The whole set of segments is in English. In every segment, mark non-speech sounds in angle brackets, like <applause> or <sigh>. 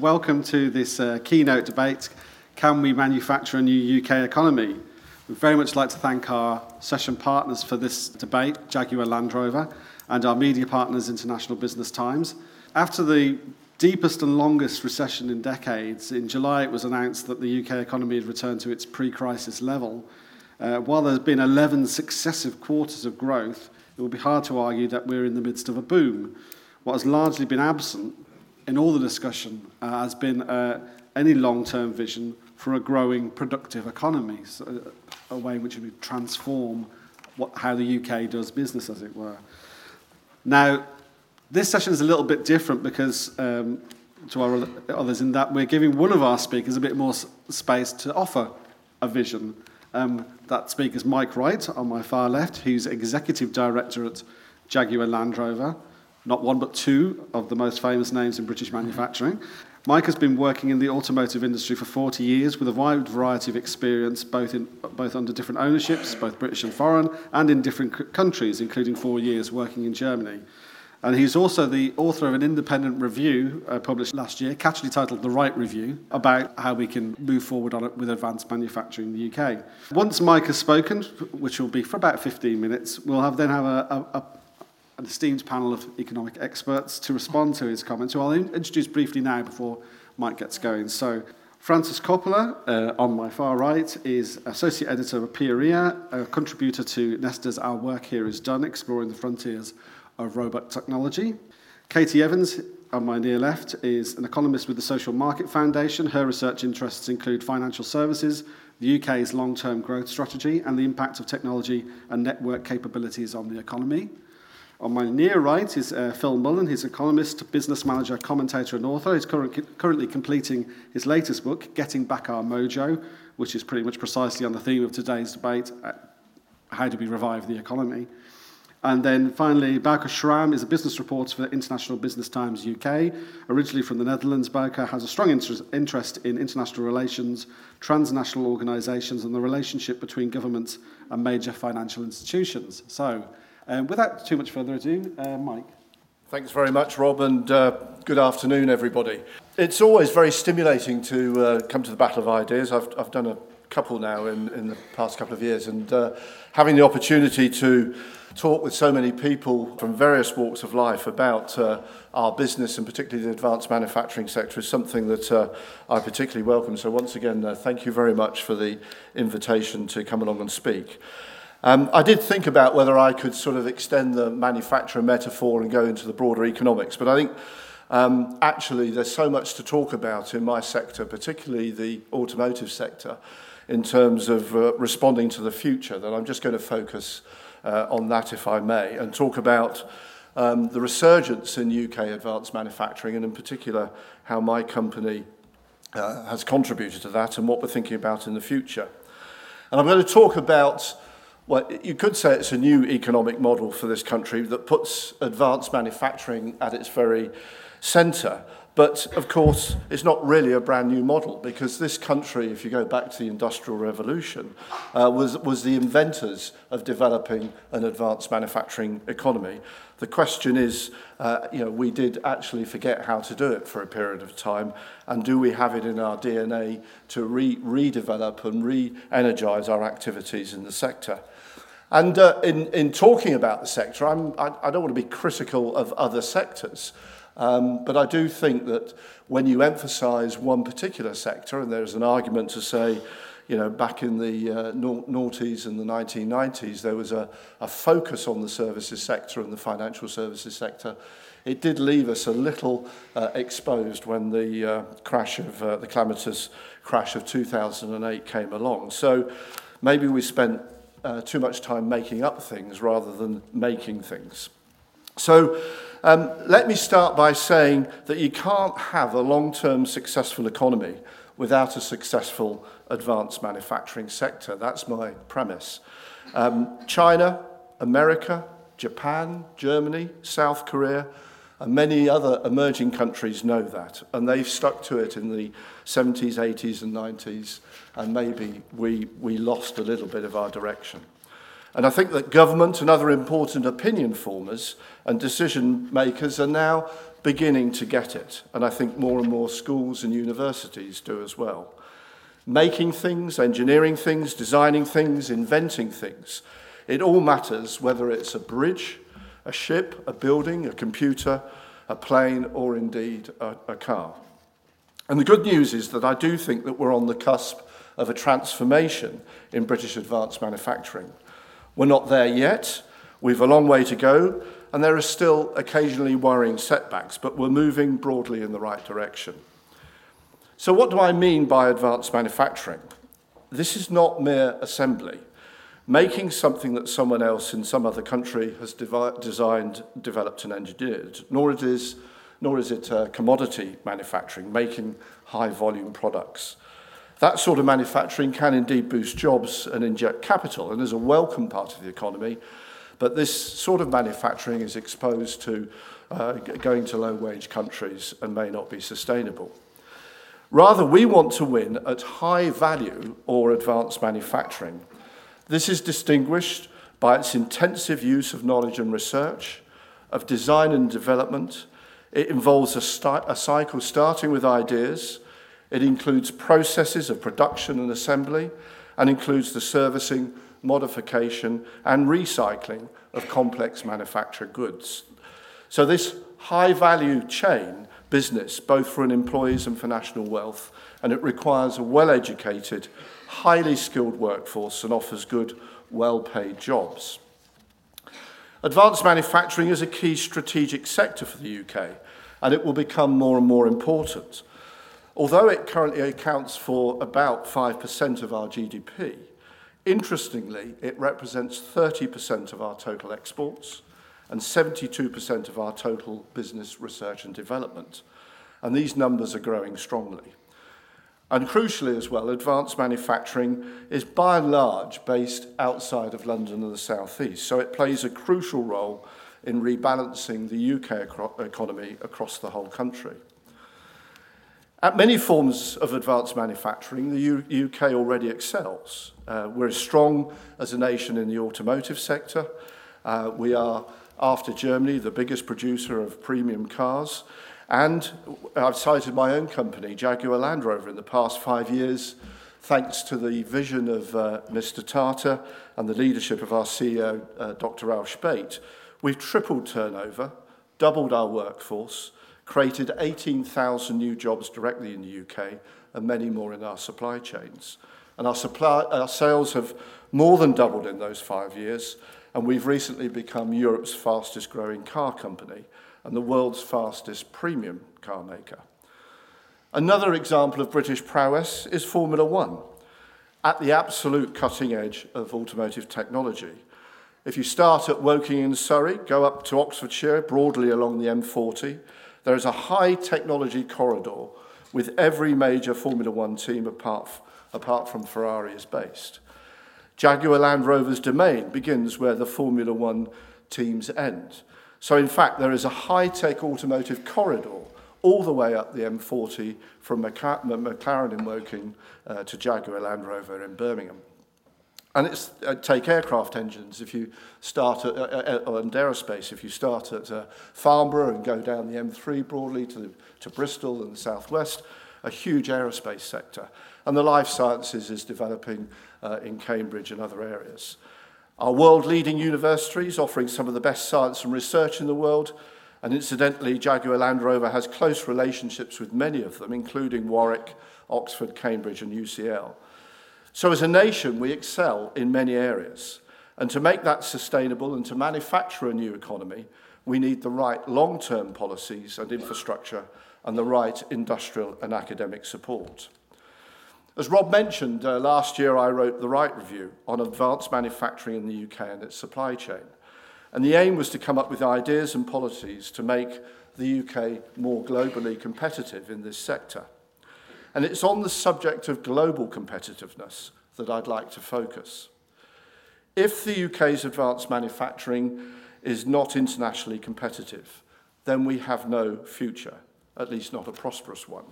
Welcome to this uh, keynote debate Can we manufacture a new UK economy? We'd very much like to thank our session partners for this debate, Jaguar Land Rover, and our media partners, International Business Times. After the deepest and longest recession in decades, in July it was announced that the UK economy had returned to its pre crisis level. Uh, while there's been 11 successive quarters of growth, it would be hard to argue that we're in the midst of a boom. What has largely been absent in all the discussion uh, has been uh, any long-term vision for a growing productive economy, so a, a way in which we transform what, how the UK does business, as it were. Now, this session is a little bit different because um, to our others in that we're giving one of our speakers a bit more space to offer a vision. Um, that speaker is Mike Wright on my far left, who's Executive Director at Jaguar Land Rover not one but two of the most famous names in British manufacturing. Mike has been working in the automotive industry for 40 years with a wide variety of experience, both, in, both under different ownerships, both British and foreign, and in different c- countries, including four years working in Germany. And he's also the author of an independent review uh, published last year, catchily titled The Wright Review, about how we can move forward on it with advanced manufacturing in the UK. Once Mike has spoken, which will be for about 15 minutes, we'll have then have a, a, a an esteemed panel of economic experts to respond to his comments, who I'll introduce briefly now before Mike gets going. So, Frances Coppola, uh, on my far right, is Associate Editor of Pieria, a contributor to Nesta's Our Work Here Is Done, exploring the frontiers of robot technology. Katie Evans, on my near left, is an economist with the Social Market Foundation. Her research interests include financial services, the UK's long term growth strategy, and the impact of technology and network capabilities on the economy. On my near right is uh, Phil Mullan. He's economist, business manager, commentator, and author. He's current, currently completing his latest book, Getting Back Our Mojo, which is pretty much precisely on the theme of today's debate uh, how do we revive the economy? And then finally, Bouke Schram is a business reporter for International Business Times UK. Originally from the Netherlands, Bouke has a strong interest in international relations, transnational organisations, and the relationship between governments and major financial institutions. So, Um, without too much further ado, uh, Mike. Thanks very much, Rob, and uh, good afternoon, everybody. It's always very stimulating to uh, come to the Battle of Ideas. I've, I've done a couple now in, in the past couple of years, and uh, having the opportunity to talk with so many people from various walks of life about uh, our business and particularly the advanced manufacturing sector is something that uh, I particularly welcome. So once again, uh, thank you very much for the invitation to come along and speak. Um, I did think about whether I could sort of extend the manufacturer metaphor and go into the broader economics, but I think um, actually there's so much to talk about in my sector, particularly the automotive sector, in terms of uh, responding to the future, that I'm just going to focus uh, on that, if I may, and talk about um, the resurgence in UK advanced manufacturing, and in particular, how my company uh, has contributed to that and what we're thinking about in the future. And I'm going to talk about well, you could say it's a new economic model for this country that puts advanced manufacturing at its very centre. But of course, it's not really a brand new model because this country, if you go back to the Industrial Revolution, uh, was, was the inventors of developing an advanced manufacturing economy. The question is, uh, you know, we did actually forget how to do it for a period of time, and do we have it in our DNA to re redevelop and re energize our activities in the sector? And uh, in, in talking about the sector, I'm, I, I don't want to be critical of other sectors, um, but I do think that when you emphasize one particular sector, and there's an argument to say, you know, back in the uh, noughties and the 1990s, there was a, a focus on the services sector and the financial services sector. It did leave us a little uh, exposed when the uh, crash of uh, the calamitous crash of 2008 came along. So maybe we spent uh, too much time making up things rather than making things. So um, let me start by saying that you can't have a long term successful economy without a successful advanced manufacturing sector. That's my premise. Um, China, America, Japan, Germany, South Korea, And many other emerging countries know that, and they've stuck to it in the 70s, 80s, and 90s, and maybe we, we lost a little bit of our direction. And I think that government and other important opinion formers and decision makers are now beginning to get it. And I think more and more schools and universities do as well. Making things, engineering things, designing things, inventing things. It all matters whether it's a bridge a ship, a building, a computer, a plane, or indeed a, a car. And the good news is that I do think that we're on the cusp of a transformation in British advanced manufacturing. We're not there yet, we've a long way to go, and there are still occasionally worrying setbacks, but we're moving broadly in the right direction. So, what do I mean by advanced manufacturing? This is not mere assembly. Making something that someone else in some other country has devi- designed, developed, and engineered, nor it is, nor is it uh, commodity manufacturing, making high volume products. That sort of manufacturing can indeed boost jobs and inject capital and is a welcome part of the economy, but this sort of manufacturing is exposed to uh, going to low wage countries and may not be sustainable. Rather, we want to win at high value or advanced manufacturing. This is distinguished by its intensive use of knowledge and research, of design and development. It involves a, sti- a cycle starting with ideas. It includes processes of production and assembly and includes the servicing, modification, and recycling of complex manufactured goods. So, this high value chain business, both for an employees and for national wealth, and it requires a well educated highly skilled workforce and offers good, well-paid jobs. Advanced manufacturing is a key strategic sector for the UK, and it will become more and more important. Although it currently accounts for about 5% of our GDP, interestingly, it represents 30% of our total exports and 72% of our total business research and development. And these numbers are growing strongly. And crucially as well, advanced manufacturing is by and large based outside of London and the South East. So it plays a crucial role in rebalancing the UK economy across the whole country. At many forms of advanced manufacturing, the U UK already excels. Uh, we're as strong as a nation in the automotive sector. Uh, we are, after Germany, the biggest producer of premium cars. And I've cited my own company, Jaguar Land Rover, in the past five years, thanks to the vision of uh, Mr. Tata and the leadership of our CEO, uh, Dr. Ralph Spate. We've tripled turnover, doubled our workforce, created 18,000 new jobs directly in the UK, and many more in our supply chains. And our, supply, our sales have more than doubled in those five years, and we've recently become Europe's fastest growing car company and the world's fastest premium car maker. Another example of British prowess is Formula One, at the absolute cutting edge of automotive technology. If you start at Woking in Surrey, go up to Oxfordshire, broadly along the M40, there is a high technology corridor with every major Formula One team apart, apart from Ferrari is based. Jaguar Land Rover's domain begins where the Formula One teams end. So in fact, there is a high-tech automotive corridor all the way up the M40 from McLaren in Woking uh, to Jaguar Land Rover in Birmingham. And it's uh, take aircraft engines if you start at, uh, uh, uh and aerospace if you start at uh, Farnborough and go down the M3 broadly to the, to Bristol and the southwest, a huge aerospace sector. And the life sciences is developing uh, in Cambridge and other areas. Uh, Our world leading universities offering some of the best science and research in the world, and incidentally, Jaguar Land Rover has close relationships with many of them, including Warwick, Oxford, Cambridge, and UCL. So, as a nation, we excel in many areas. And to make that sustainable and to manufacture a new economy, we need the right long term policies and infrastructure and the right industrial and academic support. As Rob mentioned, uh, last year I wrote the Wright Review on advanced manufacturing in the UK and its supply chain. And the aim was to come up with ideas and policies to make the UK more globally competitive in this sector. And it's on the subject of global competitiveness that I'd like to focus. If the UK's advanced manufacturing is not internationally competitive, then we have no future, at least not a prosperous one.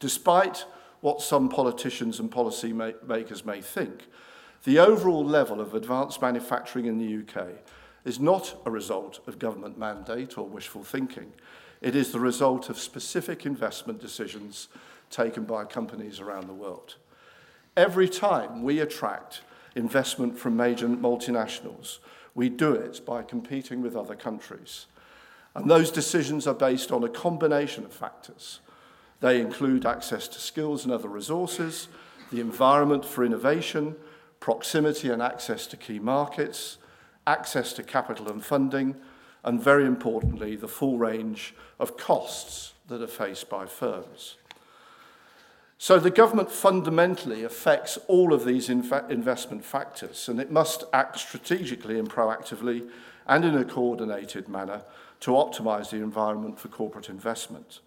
Despite what some politicians and policy makers may think, the overall level of advanced manufacturing in the UK is not a result of government mandate or wishful thinking. It is the result of specific investment decisions taken by companies around the world. Every time we attract investment from major multinationals, we do it by competing with other countries. And those decisions are based on a combination of factors – They include access to skills and other resources, the environment for innovation, proximity and access to key markets, access to capital and funding, and very importantly, the full range of costs that are faced by firms. So the government fundamentally affects all of these investment factors, and it must act strategically and proactively and in a coordinated manner to optimize the environment for corporate investment.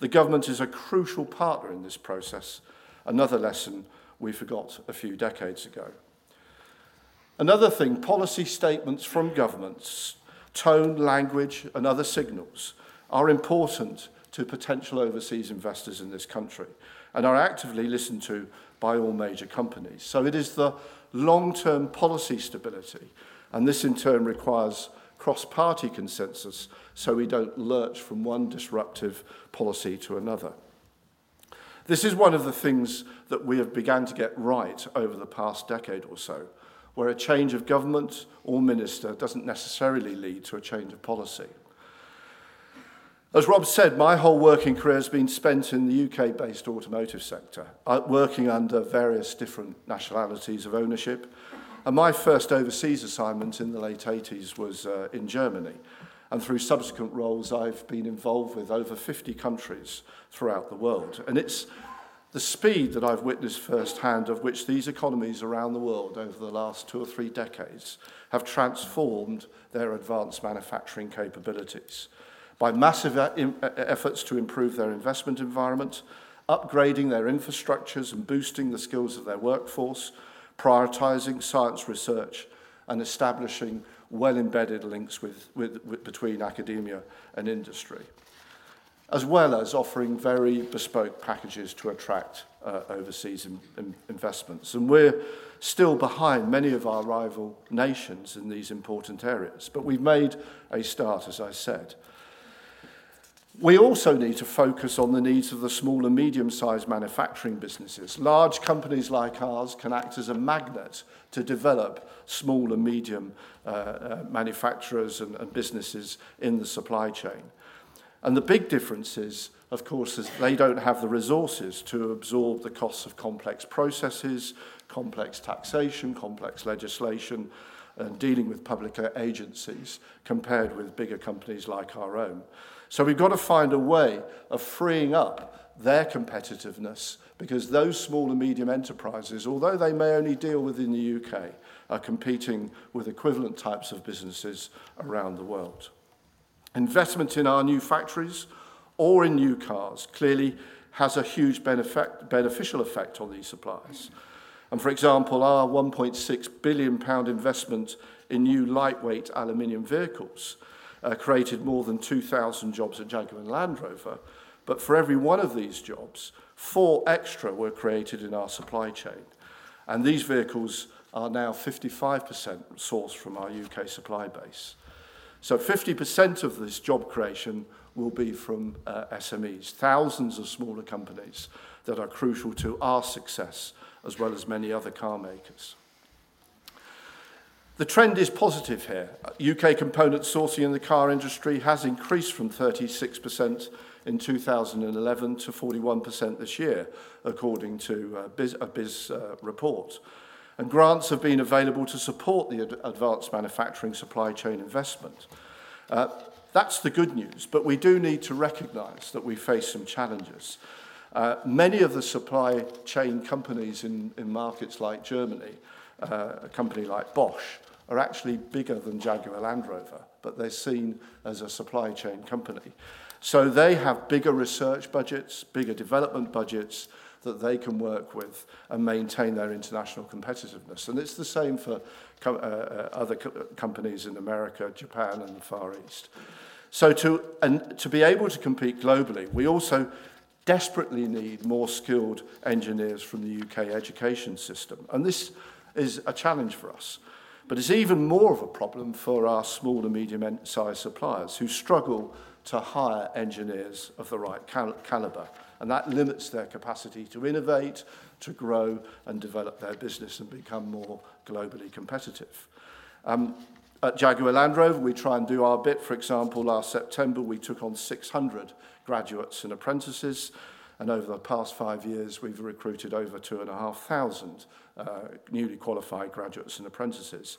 The government is a crucial partner in this process, another lesson we forgot a few decades ago. Another thing, policy statements from governments, tone, language, and other signals are important to potential overseas investors in this country and are actively listened to by all major companies. So it is the long-term policy stability, and this in turn requires cross-party consensus so we don't lurch from one disruptive policy to another. This is one of the things that we have begun to get right over the past decade or so, where a change of government or minister doesn't necessarily lead to a change of policy. As Rob said, my whole working career has been spent in the UK based automotive sector, uh, working under various different nationalities of ownership And my first overseas assignment in the late 80s was uh, in Germany. And through subsequent roles, I've been involved with over 50 countries throughout the world. And it's the speed that I've witnessed firsthand of which these economies around the world over the last two or three decades have transformed their advanced manufacturing capabilities by massive uh, uh, efforts to improve their investment environment, upgrading their infrastructures and boosting the skills of their workforce, prioritising science research and establishing well-embedded links with, with, with, between academia and industry, as well as offering very bespoke packages to attract uh, overseas in, in investments. And we're still behind many of our rival nations in these important areas, but we've made a start, as I said. We also need to focus on the needs of the small and medium sized manufacturing businesses. Large companies like ours can act as a magnet to develop small and medium uh, uh, manufacturers and, and businesses in the supply chain. And the big difference is, of course, is they don't have the resources to absorb the costs of complex processes, complex taxation, complex legislation, and dealing with public agencies compared with bigger companies like our own. So we've got to find a way of freeing up their competitiveness because those small and medium enterprises, although they may only deal within the UK, are competing with equivalent types of businesses around the world. Investment in our new factories or in new cars clearly has a huge benefit, beneficial effect on these suppliers. And for example, our 1.6 billion pound investment in new lightweight aluminium vehicles uh, created more than 2,000 jobs at Jaguar and Land Rover. But for every one of these jobs, four extra were created in our supply chain. And these vehicles are now 55% sourced from our UK supply base. So 50% of this job creation will be from uh, SMEs, thousands of smaller companies that are crucial to our success as well as many other car makers. The trend is positive here. UK component sourcing in the car industry has increased from 36% in 2011 to 41% this year, according to uh, a BIS, a BIS uh, report. And grants have been available to support the ad advanced manufacturing supply chain investment. Uh, that's the good news, but we do need to recognise that we face some challenges. Uh, many of the supply chain companies in, in markets like Germany uh, a company like Bosch are actually bigger than Jaguar Land Rover, but they're seen as a supply chain company. So they have bigger research budgets, bigger development budgets that they can work with and maintain their international competitiveness. And it's the same for com uh, uh, other co companies in America, Japan, and the Far East. So to, and to be able to compete globally, we also desperately need more skilled engineers from the UK education system. And this is a challenge for us. But it's even more of a problem for our small and medium sized suppliers who struggle to hire engineers of the right cal- caliber. And that limits their capacity to innovate, to grow, and develop their business and become more globally competitive. Um, at Jaguar Land Rover, we try and do our bit. For example, last September, we took on 600 graduates and apprentices. And over the past five years, we've recruited over 2,500 uh, newly qualified graduates and apprentices.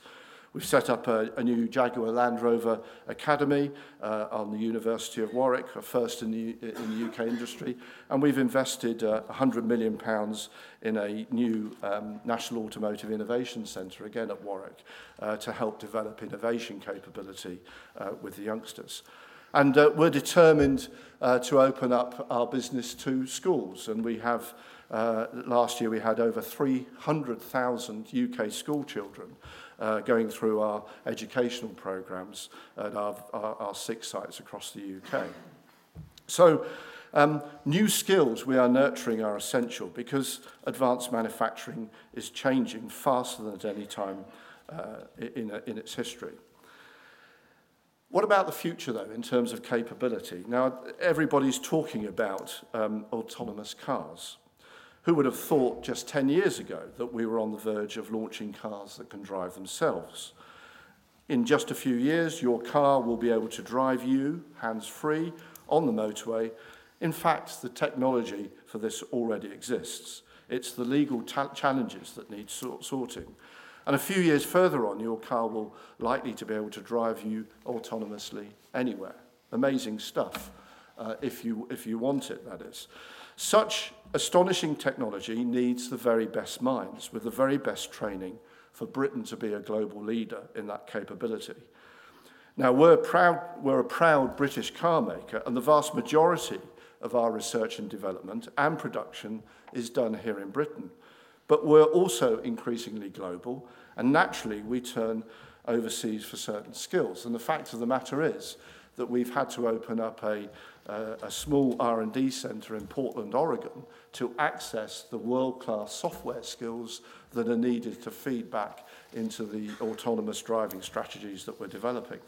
We've set up a, a new Jaguar Land Rover Academy uh, on the University of Warwick, a first in the, in the UK industry, and we've invested uh, 100 million pounds in a new um, National Automotive Innovation Centre, again at Warwick, uh, to help develop innovation capability uh, with the youngsters. And uh, we're determined uh, to open up our business to schools. And we have, uh, last year we had over 300,000 UK school children uh, going through our educational programs at our, our, our six sites across the UK. So, um, new skills we are nurturing are essential because advanced manufacturing is changing faster than at any time uh, in, in its history. What about the future, though, in terms of capability? Now, everybody's talking about um, autonomous cars. Who would have thought just 10 years ago that we were on the verge of launching cars that can drive themselves? In just a few years, your car will be able to drive you hands free on the motorway. In fact, the technology for this already exists. It's the legal challenges that need sort sorting. And a few years further on, your car will likely to be able to drive you autonomously anywhere. Amazing stuff, uh, if, you, if you want it, that is. Such astonishing technology needs the very best minds with the very best training for Britain to be a global leader in that capability. Now, we're, proud, we're a proud British car maker, and the vast majority of our research and development and production is done here in Britain. But we're also increasingly global, and naturally we turn overseas for certain skills. And the fact of the matter is that we've had to open up a, uh, a small R&D centre in Portland, Oregon, to access the world-class software skills that are needed to feed back into the autonomous driving strategies that we're developing.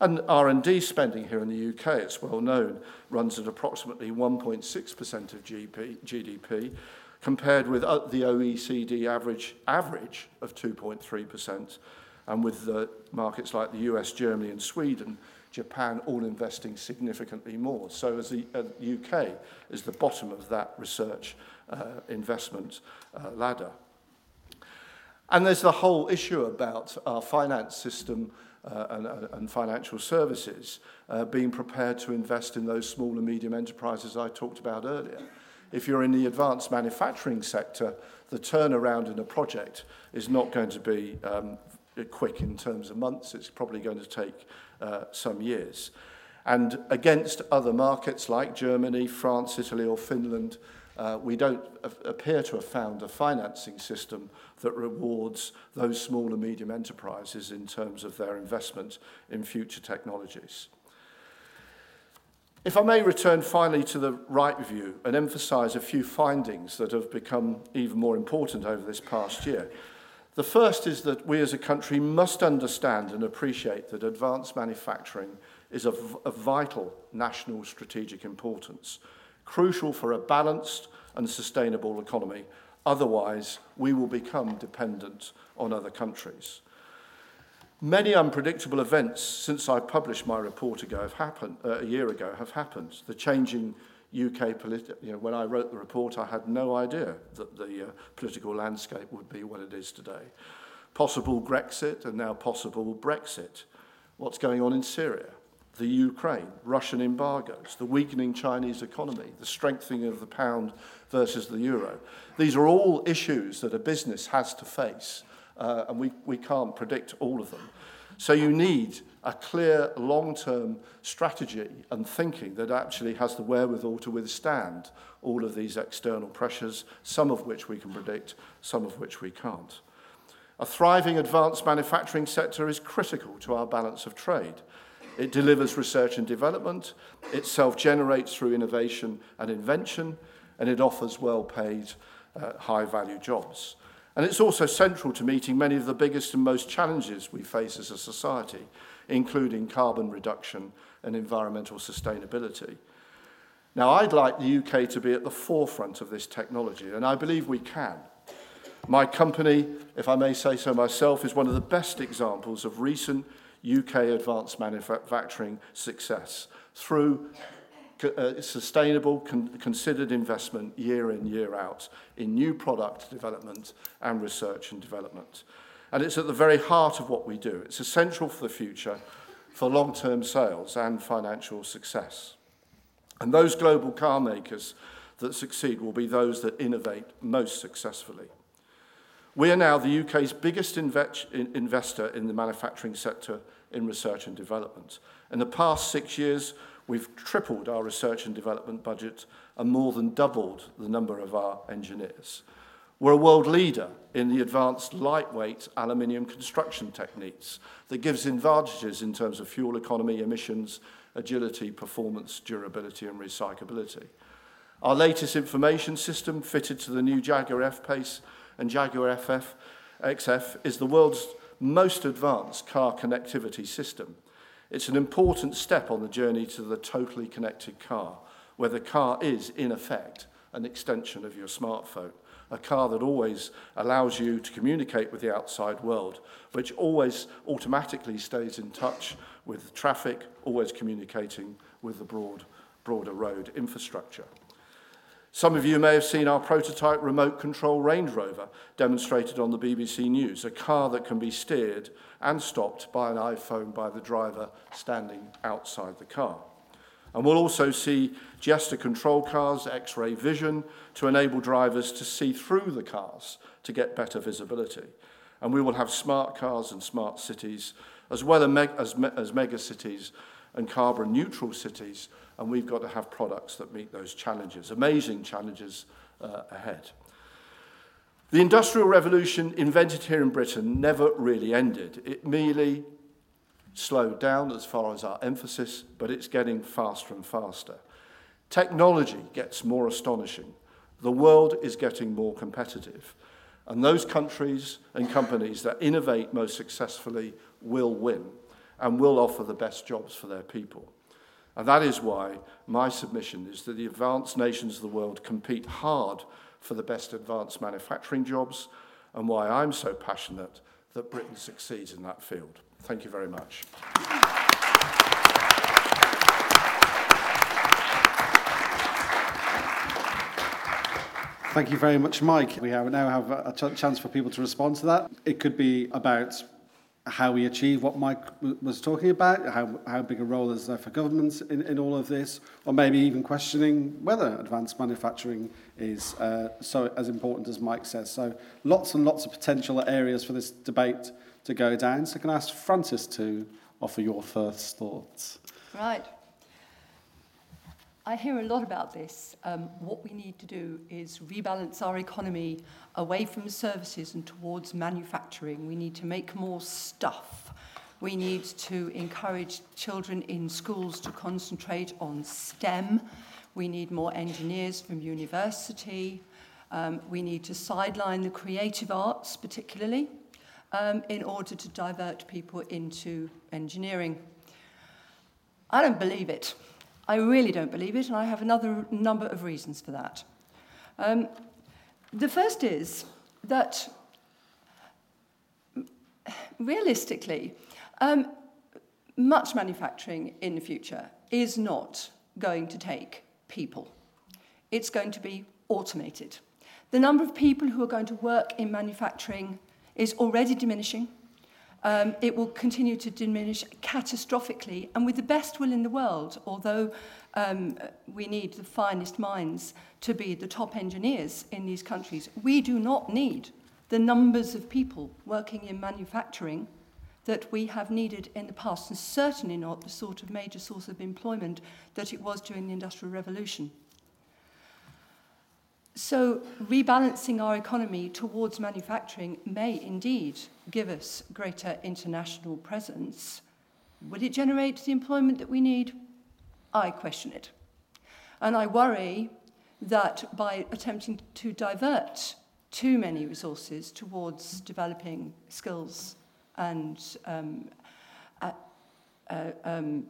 And R&D spending here in the UK, it's well known, runs at approximately 1.6% of GP, GDP, compared with the OECD average, average of 2.3%, and with the markets like the US, Germany, and Sweden, Japan all investing significantly more. So as the uh, UK is the bottom of that research uh, investment uh, ladder. And there's the whole issue about our finance system uh, and, uh, and financial services uh, being prepared to invest in those small and medium enterprises I talked about earlier. If you're in the advanced manufacturing sector, the turnaround in a project is not going to be um, quick in terms of months. It's probably going to take uh, some years. And against other markets like Germany, France, Italy, or Finland, uh, we don't appear to have found a financing system that rewards those small and medium enterprises in terms of their investment in future technologies. If I may return finally to the right view and emphasize a few findings that have become even more important over this past year. The first is that we as a country must understand and appreciate that advanced manufacturing is of, of vital national strategic importance, crucial for a balanced and sustainable economy. Otherwise, we will become dependent on other countries. Many unpredictable events since I published my report ago have happened, uh, a year ago have happened. The changing UK political, you know, when I wrote the report, I had no idea that the uh, political landscape would be what it is today. Possible Brexit and now possible Brexit. What's going on in Syria, the Ukraine, Russian embargoes, the weakening Chinese economy, the strengthening of the pound versus the euro. These are all issues that a business has to face uh, and we, we can't predict all of them. So you need a clear long-term strategy and thinking that actually has the wherewithal to withstand all of these external pressures, some of which we can predict, some of which we can't. A thriving advanced manufacturing sector is critical to our balance of trade. It delivers research and development, it self-generates through innovation and invention, and it offers well-paid, uh, high-value jobs. And it's also central to meeting many of the biggest and most challenges we face as a society, including carbon reduction and environmental sustainability. Now, I'd like the UK to be at the forefront of this technology, and I believe we can. My company, if I may say so myself, is one of the best examples of recent UK advanced manufacturing success through uh, sustainable, con considered investment year in, year out in new product development and research and development. And it's at the very heart of what we do. It's essential for the future for long-term sales and financial success. And those global car makers that succeed will be those that innovate most successfully. We are now the UK's biggest inve in investor in the manufacturing sector in research and development. In the past six years, We've tripled our research and development budget and more than doubled the number of our engineers. We're a world leader in the advanced lightweight aluminium construction techniques that gives advantages in terms of fuel economy, emissions, agility, performance, durability and recyclability. Our latest information system fitted to the new Jaguar F-Pace and Jaguar FF XF is the world's most advanced car connectivity system It's an important step on the journey to the totally connected car, where the car is, in effect, an extension of your smartphone. A car that always allows you to communicate with the outside world, which always automatically stays in touch with traffic, always communicating with the broad, broader road infrastructure. Some of you may have seen our prototype remote control Range Rover demonstrated on the BBC News, a car that can be steered and stopped by an iPhone by the driver standing outside the car. And we'll also see gesture control cars, x ray vision, to enable drivers to see through the cars to get better visibility. And we will have smart cars and smart cities, as well as, me- as, me- as mega cities and carbon neutral cities and we've got to have products that meet those challenges, amazing challenges uh, ahead. The Industrial Revolution invented here in Britain never really ended. It merely slowed down as far as our emphasis, but it's getting faster and faster. Technology gets more astonishing. The world is getting more competitive. And those countries and companies that innovate most successfully will win and will offer the best jobs for their people. And that is why my submission is that the advanced nations of the world compete hard for the best advanced manufacturing jobs, and why I'm so passionate that Britain succeeds in that field. Thank you very much. Thank you very much, Mike. We now have a ch chance for people to respond to that. It could be about how we achieve what Mike was talking about, how, how big a role is there for governments in, in all of this, or maybe even questioning whether advanced manufacturing is uh, so as important as Mike says. So lots and lots of potential areas for this debate to go down. So can I ask Francis to offer your first thoughts? Right. I hear a lot about this. Um, what we need to do is rebalance our economy away from services and towards manufacturing. We need to make more stuff. We need to encourage children in schools to concentrate on STEM. We need more engineers from university. Um, we need to sideline the creative arts, particularly, um, in order to divert people into engineering. I don't believe it. I really don't believe it, and I have another number of reasons for that. Um, the first is that realistically, um, much manufacturing in the future is not going to take people. It's going to be automated. The number of people who are going to work in manufacturing is already diminishing. um, it will continue to diminish catastrophically. And with the best will in the world, although um, we need the finest minds to be the top engineers in these countries, we do not need the numbers of people working in manufacturing that we have needed in the past, and certainly not the sort of major source of employment that it was during the Industrial Revolution. So rebalancing our economy towards manufacturing may indeed give us greater international presence. Would it generate the employment that we need? I question it. And I worry that by attempting to divert too many resources towards developing skills and um, uh, uh, um,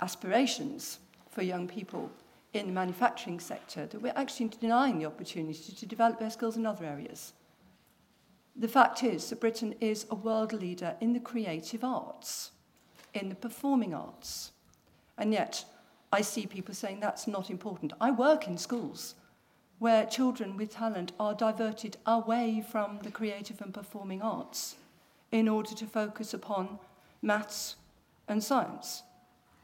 aspirations for young people, in the manufacturing sector that we're actually denying the opportunity to develop their skills in other areas. The fact is that Britain is a world leader in the creative arts, in the performing arts. And yet, I see people saying that's not important. I work in schools where children with talent are diverted away from the creative and performing arts in order to focus upon maths and science.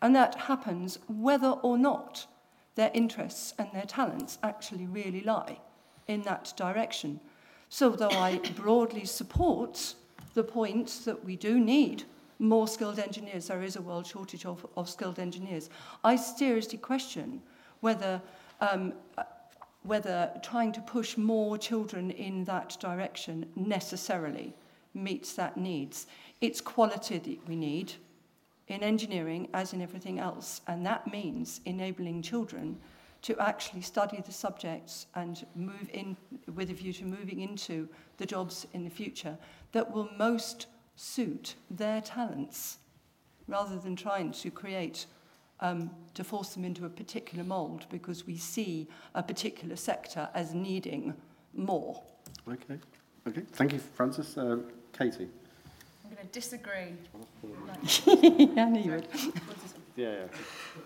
And that happens whether or not their interests and their talents actually really lie in that direction. So, though I <coughs> broadly support the point that we do need more skilled engineers, there is a world shortage of, of skilled engineers, I seriously question whether, um, whether trying to push more children in that direction necessarily meets that needs. It's quality that we need in engineering as in everything else, and that means enabling children to actually study the subjects and move in with a view to moving into the jobs in the future that will most suit their talents rather than trying to create um, to force them into a particular mould because we see a particular sector as needing more. Okay, okay. Thank you, Frances. Uh, Katie. I'm going to disagree. <laughs> yeah, I knew you would. Yeah, yeah.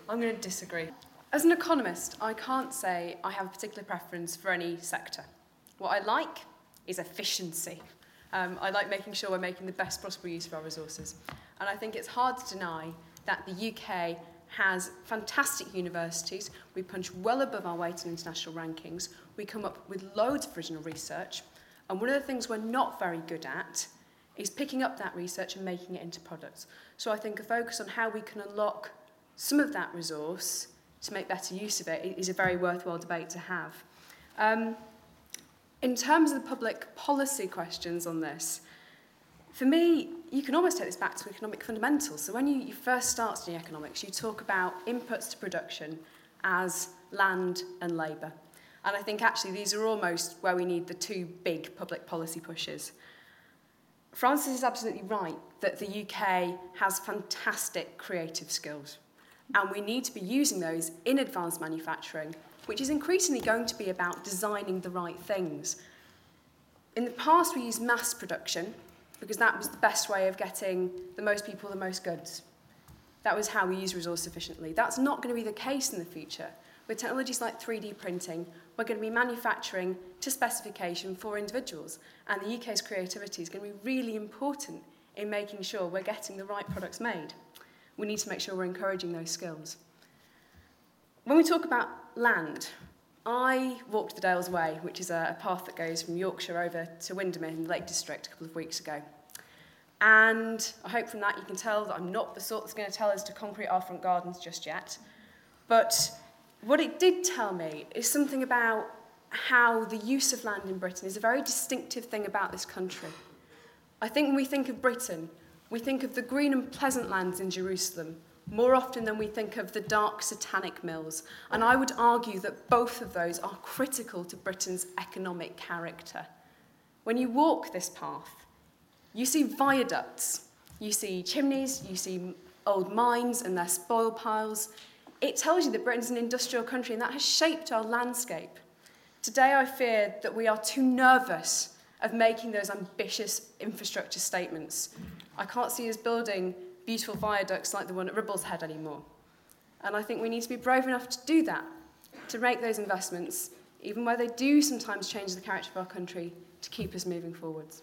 I'm going to disagree. As an economist, I can't say I have a particular preference for any sector. What I like is efficiency. Um, I like making sure we're making the best possible use of our resources. And I think it's hard to deny that the UK has fantastic universities. We punch well above our weight in international rankings. We come up with loads of original research. And one of the things we're not very good at is picking up that research and making it into products. So I think a focus on how we can unlock some of that resource to make better use of it is a very worthwhile debate to have. Um, in terms of the public policy questions on this, for me, you can almost take this back to economic fundamentals. So when you, you first start studying economics, you talk about inputs to production as land and labour. And I think actually these are almost where we need the two big public policy pushes. Francis is absolutely right that the UK has fantastic creative skills, and we need to be using those in advanced manufacturing, which is increasingly going to be about designing the right things. In the past, we used mass production because that was the best way of getting the most people the most goods. That was how we use resource efficiently. That's not going to be the case in the future with technologies like 3D printing, we're going to be manufacturing to specification for individuals. And the UK's creativity is going to be really important in making sure we're getting the right products made. We need to make sure we're encouraging those skills. When we talk about land, I walked the Dales Way, which is a, a path that goes from Yorkshire over to Windermere in the Lake District a couple of weeks ago. And I hope from that you can tell that I'm not the sort that's going to tell us to concrete our front gardens just yet. But What it did tell me is something about how the use of land in Britain is a very distinctive thing about this country. I think when we think of Britain, we think of the green and pleasant lands in Jerusalem more often than we think of the dark satanic mills. And I would argue that both of those are critical to Britain's economic character. When you walk this path, you see viaducts, you see chimneys, you see old mines and their spoil piles, it tells you that Britain's an industrial country and that has shaped our landscape. Today, I fear that we are too nervous of making those ambitious infrastructure statements. I can't see us building beautiful viaducts like the one at Ribbles Head anymore. And I think we need to be brave enough to do that, to make those investments, even where they do sometimes change the character of our country, to keep us moving forwards.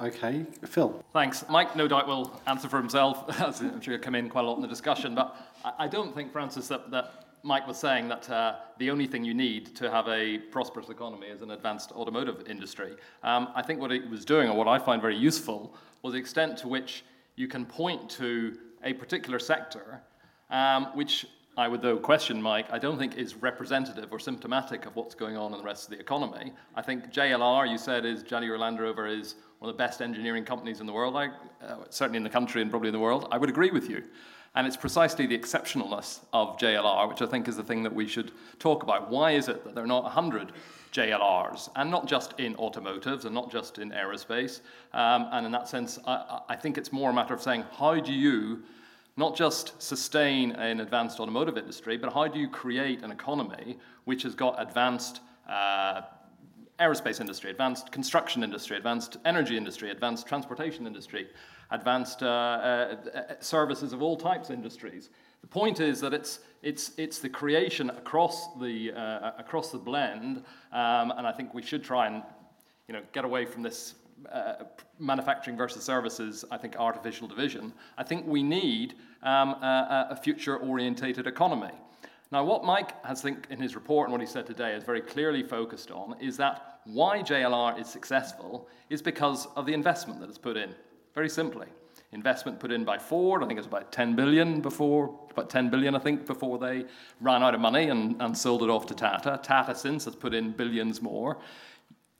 Okay, Phil. Thanks. Mike, no doubt, will answer for himself, <laughs> as I'm sure he'll come in quite a lot in the discussion. But I, don't think, Frances, that, that Mike was saying that uh, the only thing you need to have a prosperous economy is an advanced automotive industry. Um, I think what he was doing, or what I find very useful, was the extent to which you can point to a particular sector, um, which I would, though, question, Mike, I don't think is representative or symptomatic of what's going on in the rest of the economy. I think JLR, you said, is Jaguar Land Rover is one of the best engineering companies in the world, uh, certainly in the country and probably in the world. I would agree with you. And it's precisely the exceptionalness of JLR, which I think is the thing that we should talk about. Why is it that there are not 100 JLRs, and not just in automotives and not just in aerospace? Um, and in that sense, I, I think it's more a matter of saying, how do you not just sustain an advanced automotive industry, but how do you create an economy which has got advanced uh, aerospace industry, advanced construction industry, advanced energy industry, advanced transportation industry, advanced uh, uh, services of all types industries. The point is that it's, it's, it's the creation across the, uh, across the blend, um, and I think we should try and you know, get away from this uh, manufacturing versus services, I think, artificial division. I think we need um, a, a future orientated economy. Now, what Mike has, think, in his report and what he said today is very clearly focused on is that why JLR is successful is because of the investment that is put in. Very simply, investment put in by Ford, I think it was about 10 billion before, about 10 billion, I think, before they ran out of money and, and sold it off to Tata. Tata since has put in billions more.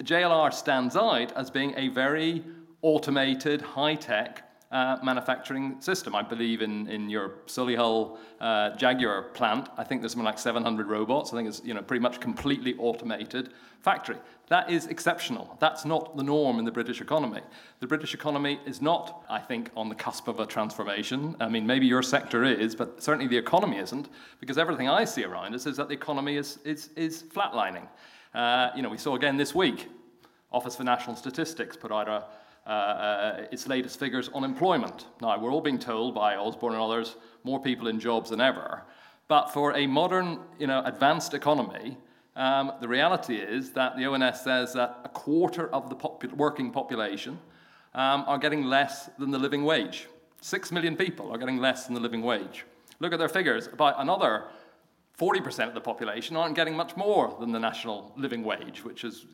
JLR stands out as being a very automated, high tech uh, manufacturing system. I believe in, in your Solihull uh, Jaguar plant, I think there's something like 700 robots. I think it's you know, pretty much completely automated factory. That is exceptional. That's not the norm in the British economy. The British economy is not, I think, on the cusp of a transformation. I mean, maybe your sector is, but certainly the economy isn't, because everything I see around us is that the economy is, is, is flatlining. Uh, you know, we saw again this week, Office for National Statistics put out a, uh, uh, its latest figures on employment. Now, we're all being told by Osborne and others more people in jobs than ever. But for a modern, you know, advanced economy, um, the reality is that the ONS says that a quarter of the popu- working population um, are getting less than the living wage. Six million people are getting less than the living wage. Look at their figures. About another 40% of the population aren't getting much more than the national living wage, which is,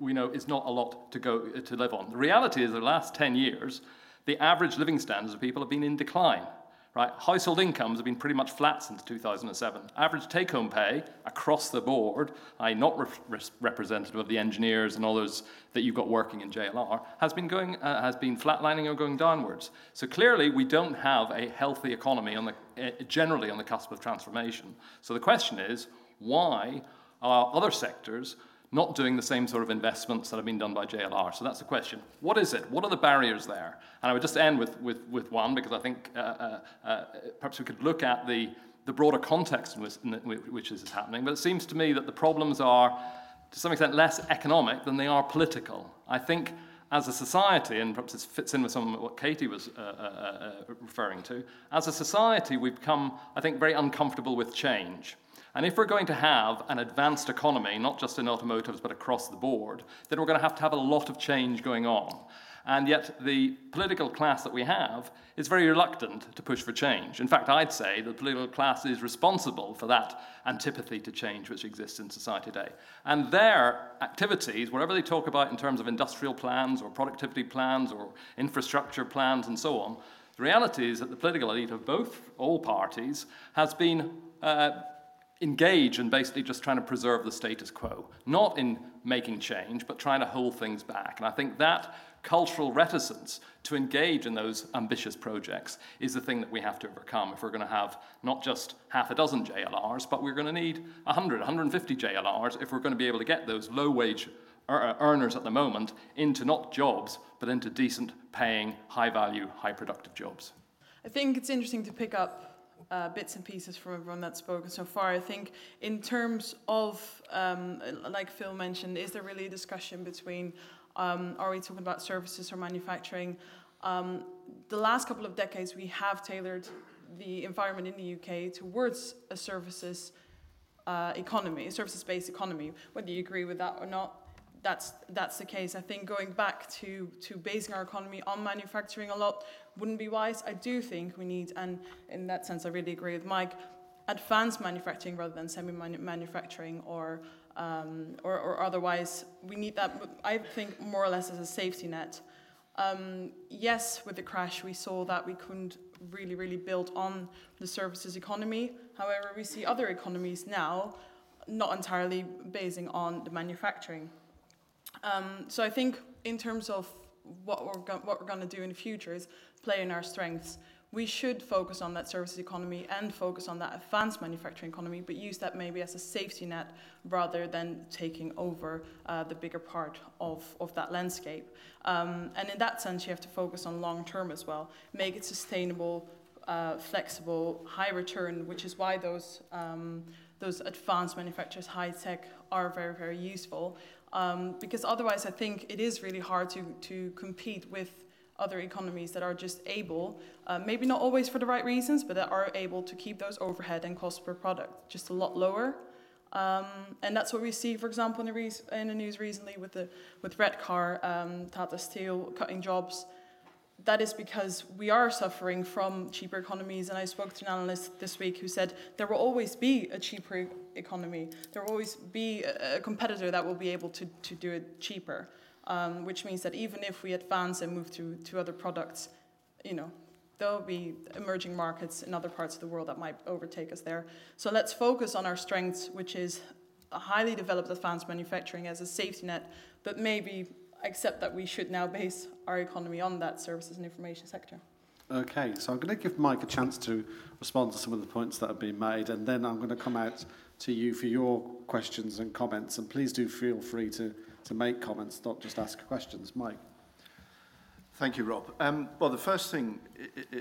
we know is not a lot to, go, to live on. The reality is, the last 10 years, the average living standards of people have been in decline. Right? Household incomes have been pretty much flat since 2007. Average take home pay across the board, i.e., not re- representative of the engineers and others that you've got working in JLR, has been, going, uh, has been flatlining or going downwards. So clearly, we don't have a healthy economy on the, uh, generally on the cusp of transformation. So the question is why are other sectors not doing the same sort of investments that have been done by JLR. So that's the question. What is it? What are the barriers there? And I would just end with, with, with one because I think uh, uh, uh, perhaps we could look at the, the broader context in which, in which this is happening. But it seems to me that the problems are, to some extent, less economic than they are political. I think as a society, and perhaps this fits in with some of what Katie was uh, uh, uh, referring to, as a society, we've become, I think, very uncomfortable with change. And if we're going to have an advanced economy, not just in automotives but across the board, then we're going to have to have a lot of change going on. And yet, the political class that we have is very reluctant to push for change. In fact, I'd say the political class is responsible for that antipathy to change which exists in society today. And their activities, whatever they talk about in terms of industrial plans or productivity plans or infrastructure plans and so on, the reality is that the political elite of both, all parties, has been uh, engage in basically just trying to preserve the status quo, not in making change, but trying to hold things back. And I think that cultural reticence to engage in those ambitious projects is the thing that we have to overcome if we're going to have not just half a dozen JLRs, but we're going to need 100, 150 JLRs if we're going to be able to get those low wage earners at the moment into not jobs, but into decent paying, high value, high productive jobs. I think it's interesting to pick up uh, bits and pieces from everyone that's spoken so far. I think in terms of, um, like Phil mentioned, is there really a discussion between um, are we talking about services or manufacturing? Um, the last couple of decades, we have tailored the environment in the UK towards a services uh, economy, a services-based economy. Whether you agree with that or not, that's that's the case. I think going back to to basing our economy on manufacturing a lot wouldn't be wise. I do think we need, and in that sense, I really agree with Mike, advanced manufacturing rather than semi-manufacturing or, um, or, or otherwise. We need that. I think more or less as a safety net. Um, yes, with the crash, we saw that we couldn't really, really build on the services economy. However, we see other economies now not entirely basing on the manufacturing. Um, so I think in terms of what we're, go- what we're going to do in the future is play in our strengths. We should focus on that services economy and focus on that advanced manufacturing economy, but use that maybe as a safety net rather than taking over uh, the bigger part of, of that landscape. Um, and in that sense, you have to focus on long term as well. Make it sustainable uh, flexible, high return, which is why those um, those advanced manufacturers, high tech, are very very useful. Um, because otherwise, I think it is really hard to to compete with other economies that are just able, uh, maybe not always for the right reasons, but that are able to keep those overhead and cost per product just a lot lower. Um, and that's what we see, for example, in the, in the news recently with the with Redcar, um, Tata Steel cutting jobs. That is because we are suffering from cheaper economies. And I spoke to an analyst this week who said there will always be a cheaper economy. There will always be a, competitor that will be able to, to do it cheaper. Um, which means that even if we advance and move to, to other products, you know, there'll be emerging markets in other parts of the world that might overtake us there. So let's focus on our strengths, which is a highly developed advanced manufacturing as a safety net, but maybe accept that we should now base our economy on that services and information sector. Okay, so I'm going to give Mike a chance to respond to some of the points that have been made, and then I'm going to come out to you for your questions and comments. And please do feel free to, to make comments, not just ask questions. Mike. Thank you, Rob. Um, well, the first thing,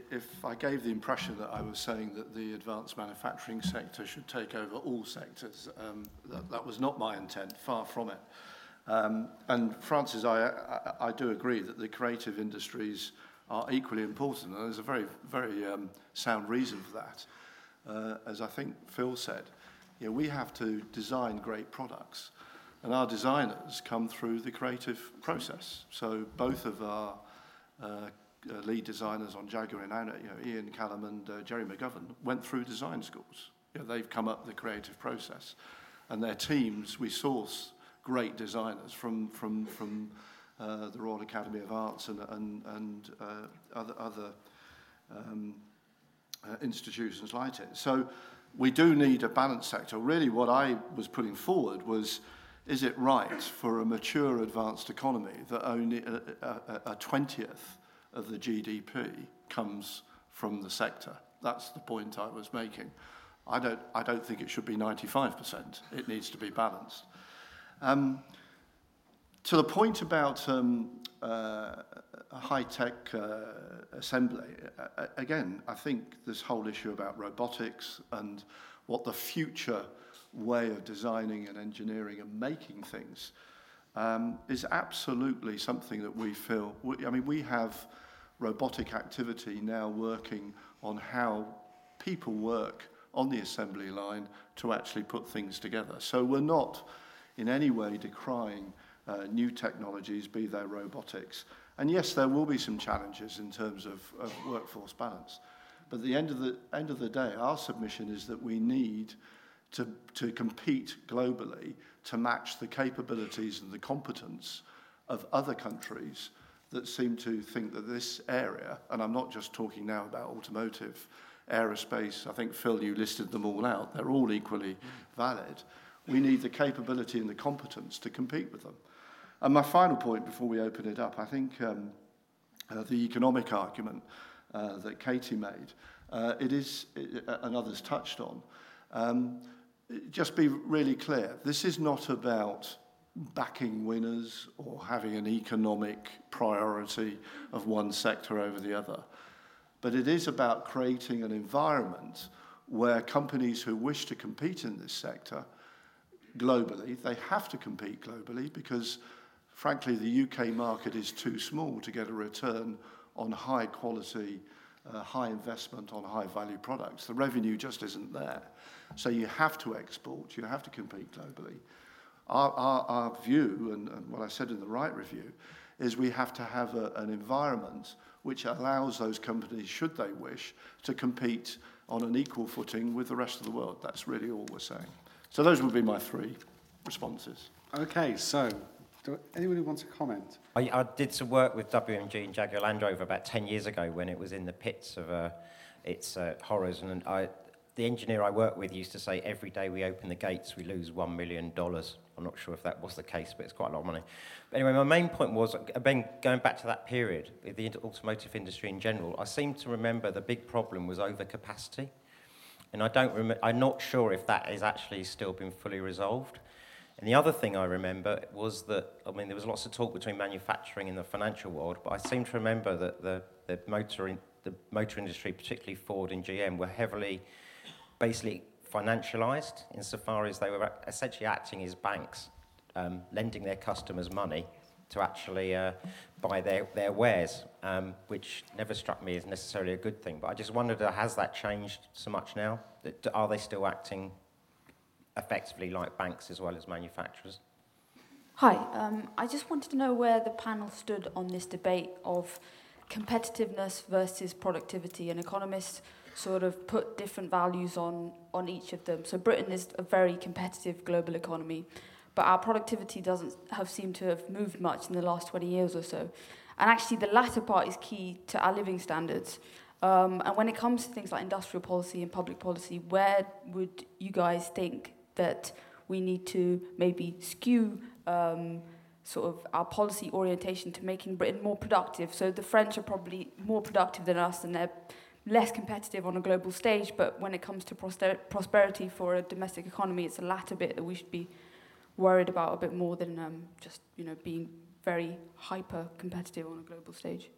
if I gave the impression that I was saying that the advanced manufacturing sector should take over all sectors, um, that, that was not my intent, far from it. Um, and Frances, I, I, I do agree that the creative industries are equally important, and there's a very, very um, sound reason for that. Uh, as I think Phil said, you know, we have to design great products, and our designers come through the creative process. So both of our uh, uh, lead designers on Jaguar and Anna, you know, Ian Callum and uh, Gerry McGovern, went through design schools. You know, they've come up the creative process. And their teams, we source great designers from from from uh, the Royal Academy of Arts and and and uh, other other um, uh, institutions like it. So we do need a balanced sector. Really, what I was putting forward was. Is it right for a mature advanced economy that only a, a, a 20th of the GDP comes from the sector? That's the point I was making. I don't, I don't think it should be 95%. It needs to be balanced. Um, to the point about um, uh, high-tech uh, assembly, uh, again, I think this whole issue about robotics and what the future way of designing and engineering and making things um, is absolutely something that we feel. We, I mean, we have robotic activity now working on how people work on the assembly line to actually put things together. So we're not in any way decrying uh, new technologies, be they robotics. And yes, there will be some challenges in terms of, of workforce balance. But at the end of the, end of the day, our submission is that we need to, to compete globally to match the capabilities and the competence of other countries that seem to think that this area, and I'm not just talking now about automotive, aerospace, I think Phil, you listed them all out, they're all equally valid. We need the capability and the competence to compete with them. And my final point before we open it up, I think um, uh, the economic argument uh, that Katie made, uh, it is, it, uh, and others touched on, um, just be really clear. This is not about backing winners or having an economic priority of one sector over the other. But it is about creating an environment where companies who wish to compete in this sector globally, they have to compete globally because, frankly, the UK market is too small to get a return on high quality, uh, high investment on high value products. The revenue just isn't there. So you have to export, you have to compete globally. Our, our, our view, and, and what I said in the Wright Review, is we have to have a, an environment which allows those companies, should they wish, to compete on an equal footing with the rest of the world. That's really all we're saying. So those would be my three responses. Okay, so do anybody want to comment? I, I did some work with WMG and Jaguar Land Rover about 10 years ago when it was in the pits of uh, its uh, horrors, and I, the engineer I work with used to say every day we open the gates we lose $1 million. I'm not sure if that was the case, but it's quite a lot of money. But anyway, my main point was, again, going back to that period, the automotive industry in general, I seem to remember the big problem was overcapacity. And I don't rem- I'm not sure if that has actually still been fully resolved. And the other thing I remember was that, I mean, there was lots of talk between manufacturing and the financial world, but I seem to remember that the, the motor in, the motor industry, particularly Ford and GM, were heavily, basically financialized insofar as they were essentially acting as banks, um, lending their customers money to actually uh, buy their, their wares, um, which never struck me as necessarily a good thing. But I just wondered, uh, has that changed so much now? Are they still acting effectively like banks as well as manufacturers? Hi, um, I just wanted to know where the panel stood on this debate of competitiveness versus productivity. And economists sort of put different values on, on each of them. So Britain is a very competitive global economy but our productivity doesn't have seemed to have moved much in the last 20 years or so. And actually, the latter part is key to our living standards. Um, and when it comes to things like industrial policy and public policy, where would you guys think that we need to maybe skew um, sort of our policy orientation to making Britain more productive? So the French are probably more productive than us, and they're less competitive on a global stage. But when it comes to prosperity for a domestic economy, it's the latter bit that we should be worried about a bit more than um, just you know being very hyper competitive on a global stage.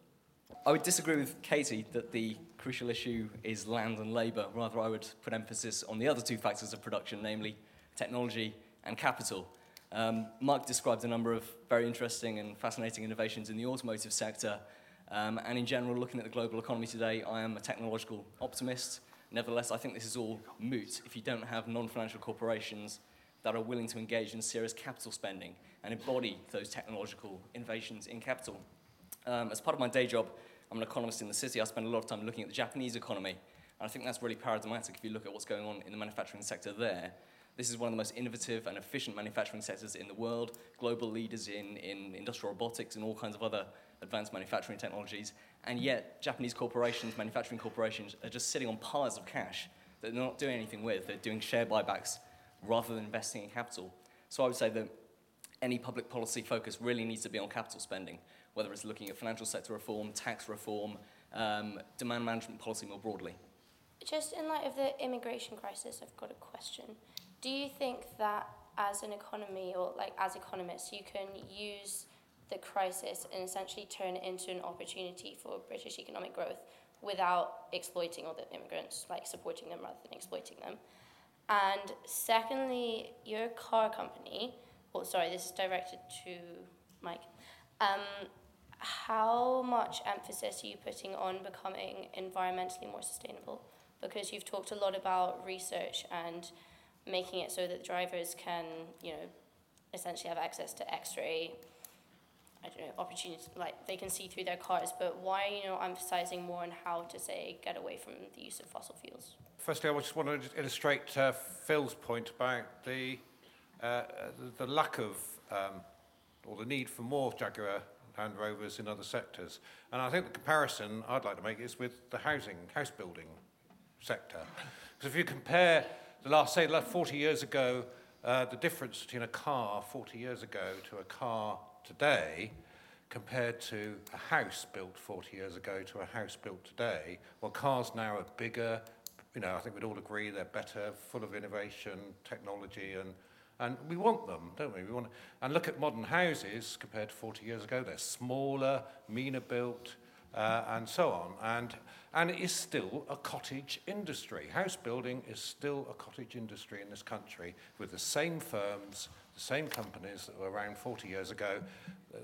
I would disagree with Katie that the crucial issue is land and labour. Rather, I would put emphasis on the other two factors of production, namely technology and capital. Um, Mark described a number of very interesting and fascinating innovations in the automotive sector. Um, and in general, looking at the global economy today, I am a technological optimist. Nevertheless, I think this is all moot if you don't have non financial corporations that are willing to engage in serious capital spending and embody those technological innovations in capital. Um, as part of my day job, I'm an economist in the city. I spend a lot of time looking at the Japanese economy. And I think that's really paradigmatic if you look at what's going on in the manufacturing sector there. This is one of the most innovative and efficient manufacturing sectors in the world, global leaders in, in industrial robotics and all kinds of other advanced manufacturing technologies. And yet, Japanese corporations, manufacturing corporations, are just sitting on piles of cash that they're not doing anything with. They're doing share buybacks rather than investing in capital. So I would say that any public policy focus really needs to be on capital spending, whether it's looking at financial sector reform, tax reform, um, demand management policy more broadly. Just in light of the immigration crisis, I've got a question. Do you think that as an economy or like as economists, you can use the crisis and essentially turn it into an opportunity for British economic growth without exploiting all the immigrants, like supporting them rather than exploiting them? And secondly, your car company, oh, sorry, this is directed to Mike. Um, how much emphasis are you putting on becoming environmentally more sustainable? Because you've talked a lot about research and making it so that drivers can, you know, essentially have access to X-ray, I don't know, opportunities, like they can see through their cars. But why, are you know, emphasizing more on how to say get away from the use of fossil fuels? Firstly, I just want to illustrate uh, Phil's point about the, uh, the, lack of, um, or the need for more Jaguar Land Rovers in other sectors. And I think the comparison I'd like to make is with the housing, house building sector. Because if you compare the last, say, 40 years ago, uh, the difference between a car 40 years ago to a car today, compared to a house built 40 years ago to a house built today, well, cars now are bigger, you know, I think we'd all agree they're better, full of innovation, technology, and, and we want them, don't we? we want, and look at modern houses compared to 40 years ago. They're smaller, meaner built, uh, and so on. And, and it is still a cottage industry. House building is still a cottage industry in this country with the same firms, the same companies that were around 40 years ago.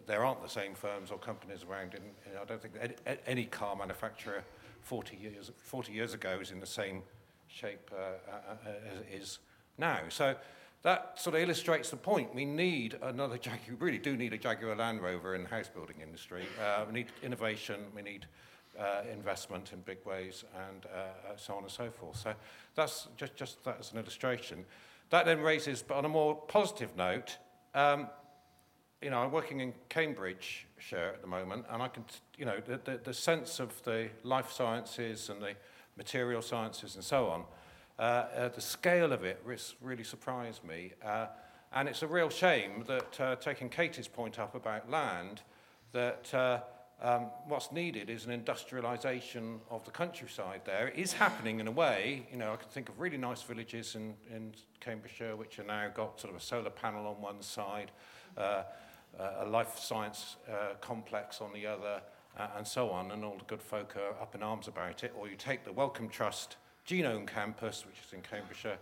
There aren't the same firms or companies around in, in I don't think any, any car manufacturer 40 years, 40 years ago is in the same shape uh, uh, uh, as it is now. So that sort of illustrates the point. We need another <laughs> Jaguar, we really do need a Jaguar Land Rover in the house building industry. Uh, we need innovation, we need uh, investment in big ways, and uh, so on and so forth. So that's just, just that as an illustration. That then raises, but on a more positive note, um, you know, I'm working in Cambridgeshire at the moment, and I can, you know, the, the, the sense of the life sciences and the material sciences and so on, uh, uh, the scale of it really surprised me. Uh, and it's a real shame that, uh, taking Katie's point up about land, that uh, um, what's needed is an industrialisation of the countryside there. It is happening in a way. You know, I can think of really nice villages in, in Cambridgeshire which are now got sort of a solar panel on one side, uh, uh, a life science uh, complex on the other, uh, and so on, and all the good folk are up in arms about it. Or you take the Wellcome Trust Genome Campus, which is in Cambridgeshire,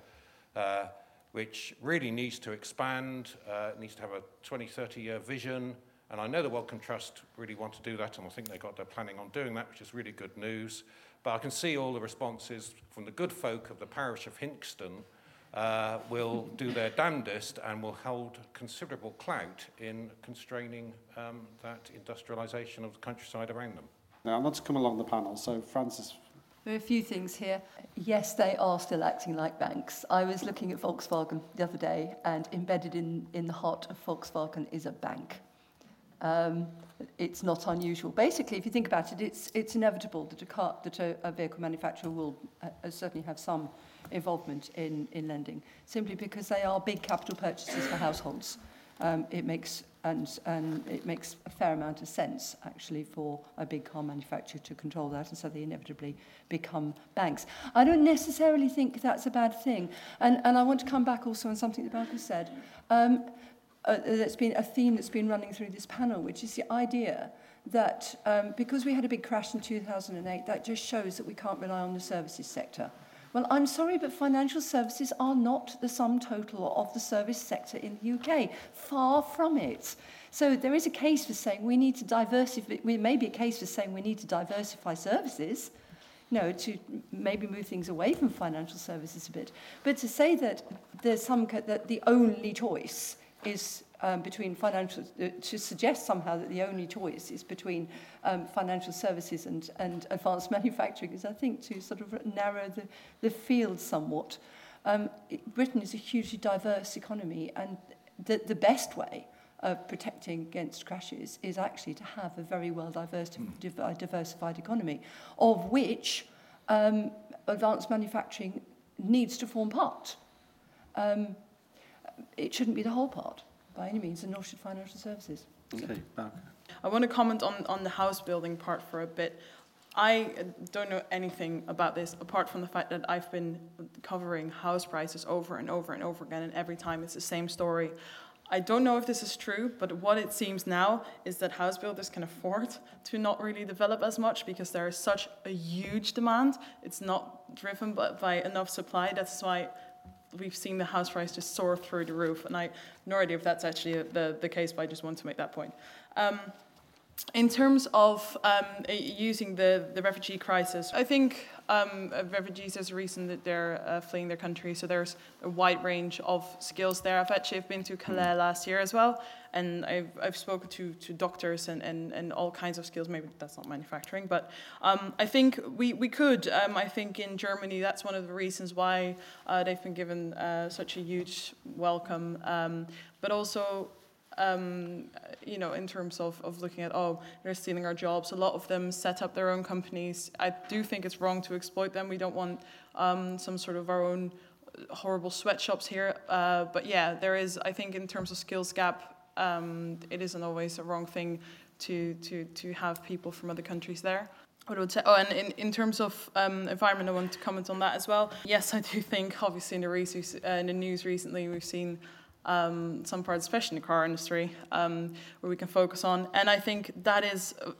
uh, which really needs to expand, uh, needs to have a 20, 30 year vision. And I know the Wellcome Trust really want to do that, and I think they've got their planning on doing that, which is really good news. But I can see all the responses from the good folk of the parish of Hinxton uh, will do their damnedest and will hold considerable clout in constraining um, that industrialisation of the countryside around them. Now, I want to come along the panel. So, Frances. There are a few things here. Yes, they are still acting like banks. I was looking at Volkswagen the other day, and embedded in, in the heart of Volkswagen is a bank. um, it's not unusual. Basically, if you think about it, it's, it's inevitable that a, car, that a, a vehicle manufacturer will uh, uh, certainly have some involvement in, in lending, simply because they are big capital purchases for households. Um, it makes and, and it makes a fair amount of sense actually for a big car manufacturer to control that and so they inevitably become banks. I don't necessarily think that's a bad thing and, and I want to come back also on something that Barker said. Um, uh, that's been a theme that's been running through this panel, which is the idea that um, because we had a big crash in 2008, that just shows that we can't rely on the services sector. Well, I'm sorry, but financial services are not the sum total of the service sector in the UK. Far from it. So there is a case for saying we need to diversify, there may be a case for saying we need to diversify services, you know, to maybe move things away from financial services a bit. But to say that there's some, that the only choice is um, between financial, uh, to suggest somehow that the only choice is between um, financial services and, and advanced <laughs> manufacturing is, I think, to sort of narrow the, the field somewhat. Um, it, Britain is a hugely diverse economy, and the, the best way of protecting against crashes is actually to have a very well diversified, hmm. uh, diversified economy, of which um, advanced manufacturing needs to form part. Um, it shouldn't be the whole part by any means, and nor should financial services. Okay, back. I want to comment on, on the house building part for a bit. I don't know anything about this apart from the fact that I've been covering house prices over and over and over again, and every time it's the same story. I don't know if this is true, but what it seems now is that house builders can afford <laughs> to not really develop as much because there is such a huge demand. It's not driven by, by enough supply. That's why we've seen the house price just soar through the roof. And I have no idea if that's actually the, the case, but I just want to make that point. Um, in terms of um, using the, the refugee crisis, I think um, uh, refugees, there's a reason that they're uh, fleeing their country, so there's a wide range of skills there. I've actually been to Calais last year as well, and I've, I've spoken to, to doctors and, and, and all kinds of skills. Maybe that's not manufacturing, but um, I think we, we could. Um, I think in Germany, that's one of the reasons why uh, they've been given uh, such a huge welcome. Um, but also, um, you know, in terms of, of looking at, oh, they're stealing our jobs. A lot of them set up their own companies. I do think it's wrong to exploit them. We don't want um, some sort of our own horrible sweatshops here. Uh, but yeah, there is, I think, in terms of skills gap, um, it isn't always a wrong thing to, to, to have people from other countries there. What I would say, oh, and in, in terms of um, environment, I want to comment on that as well. Yes, I do think, obviously, in the, uh, in the news recently, we've seen um, some parts, especially in the car industry, um, where we can focus on. And I think that is uh,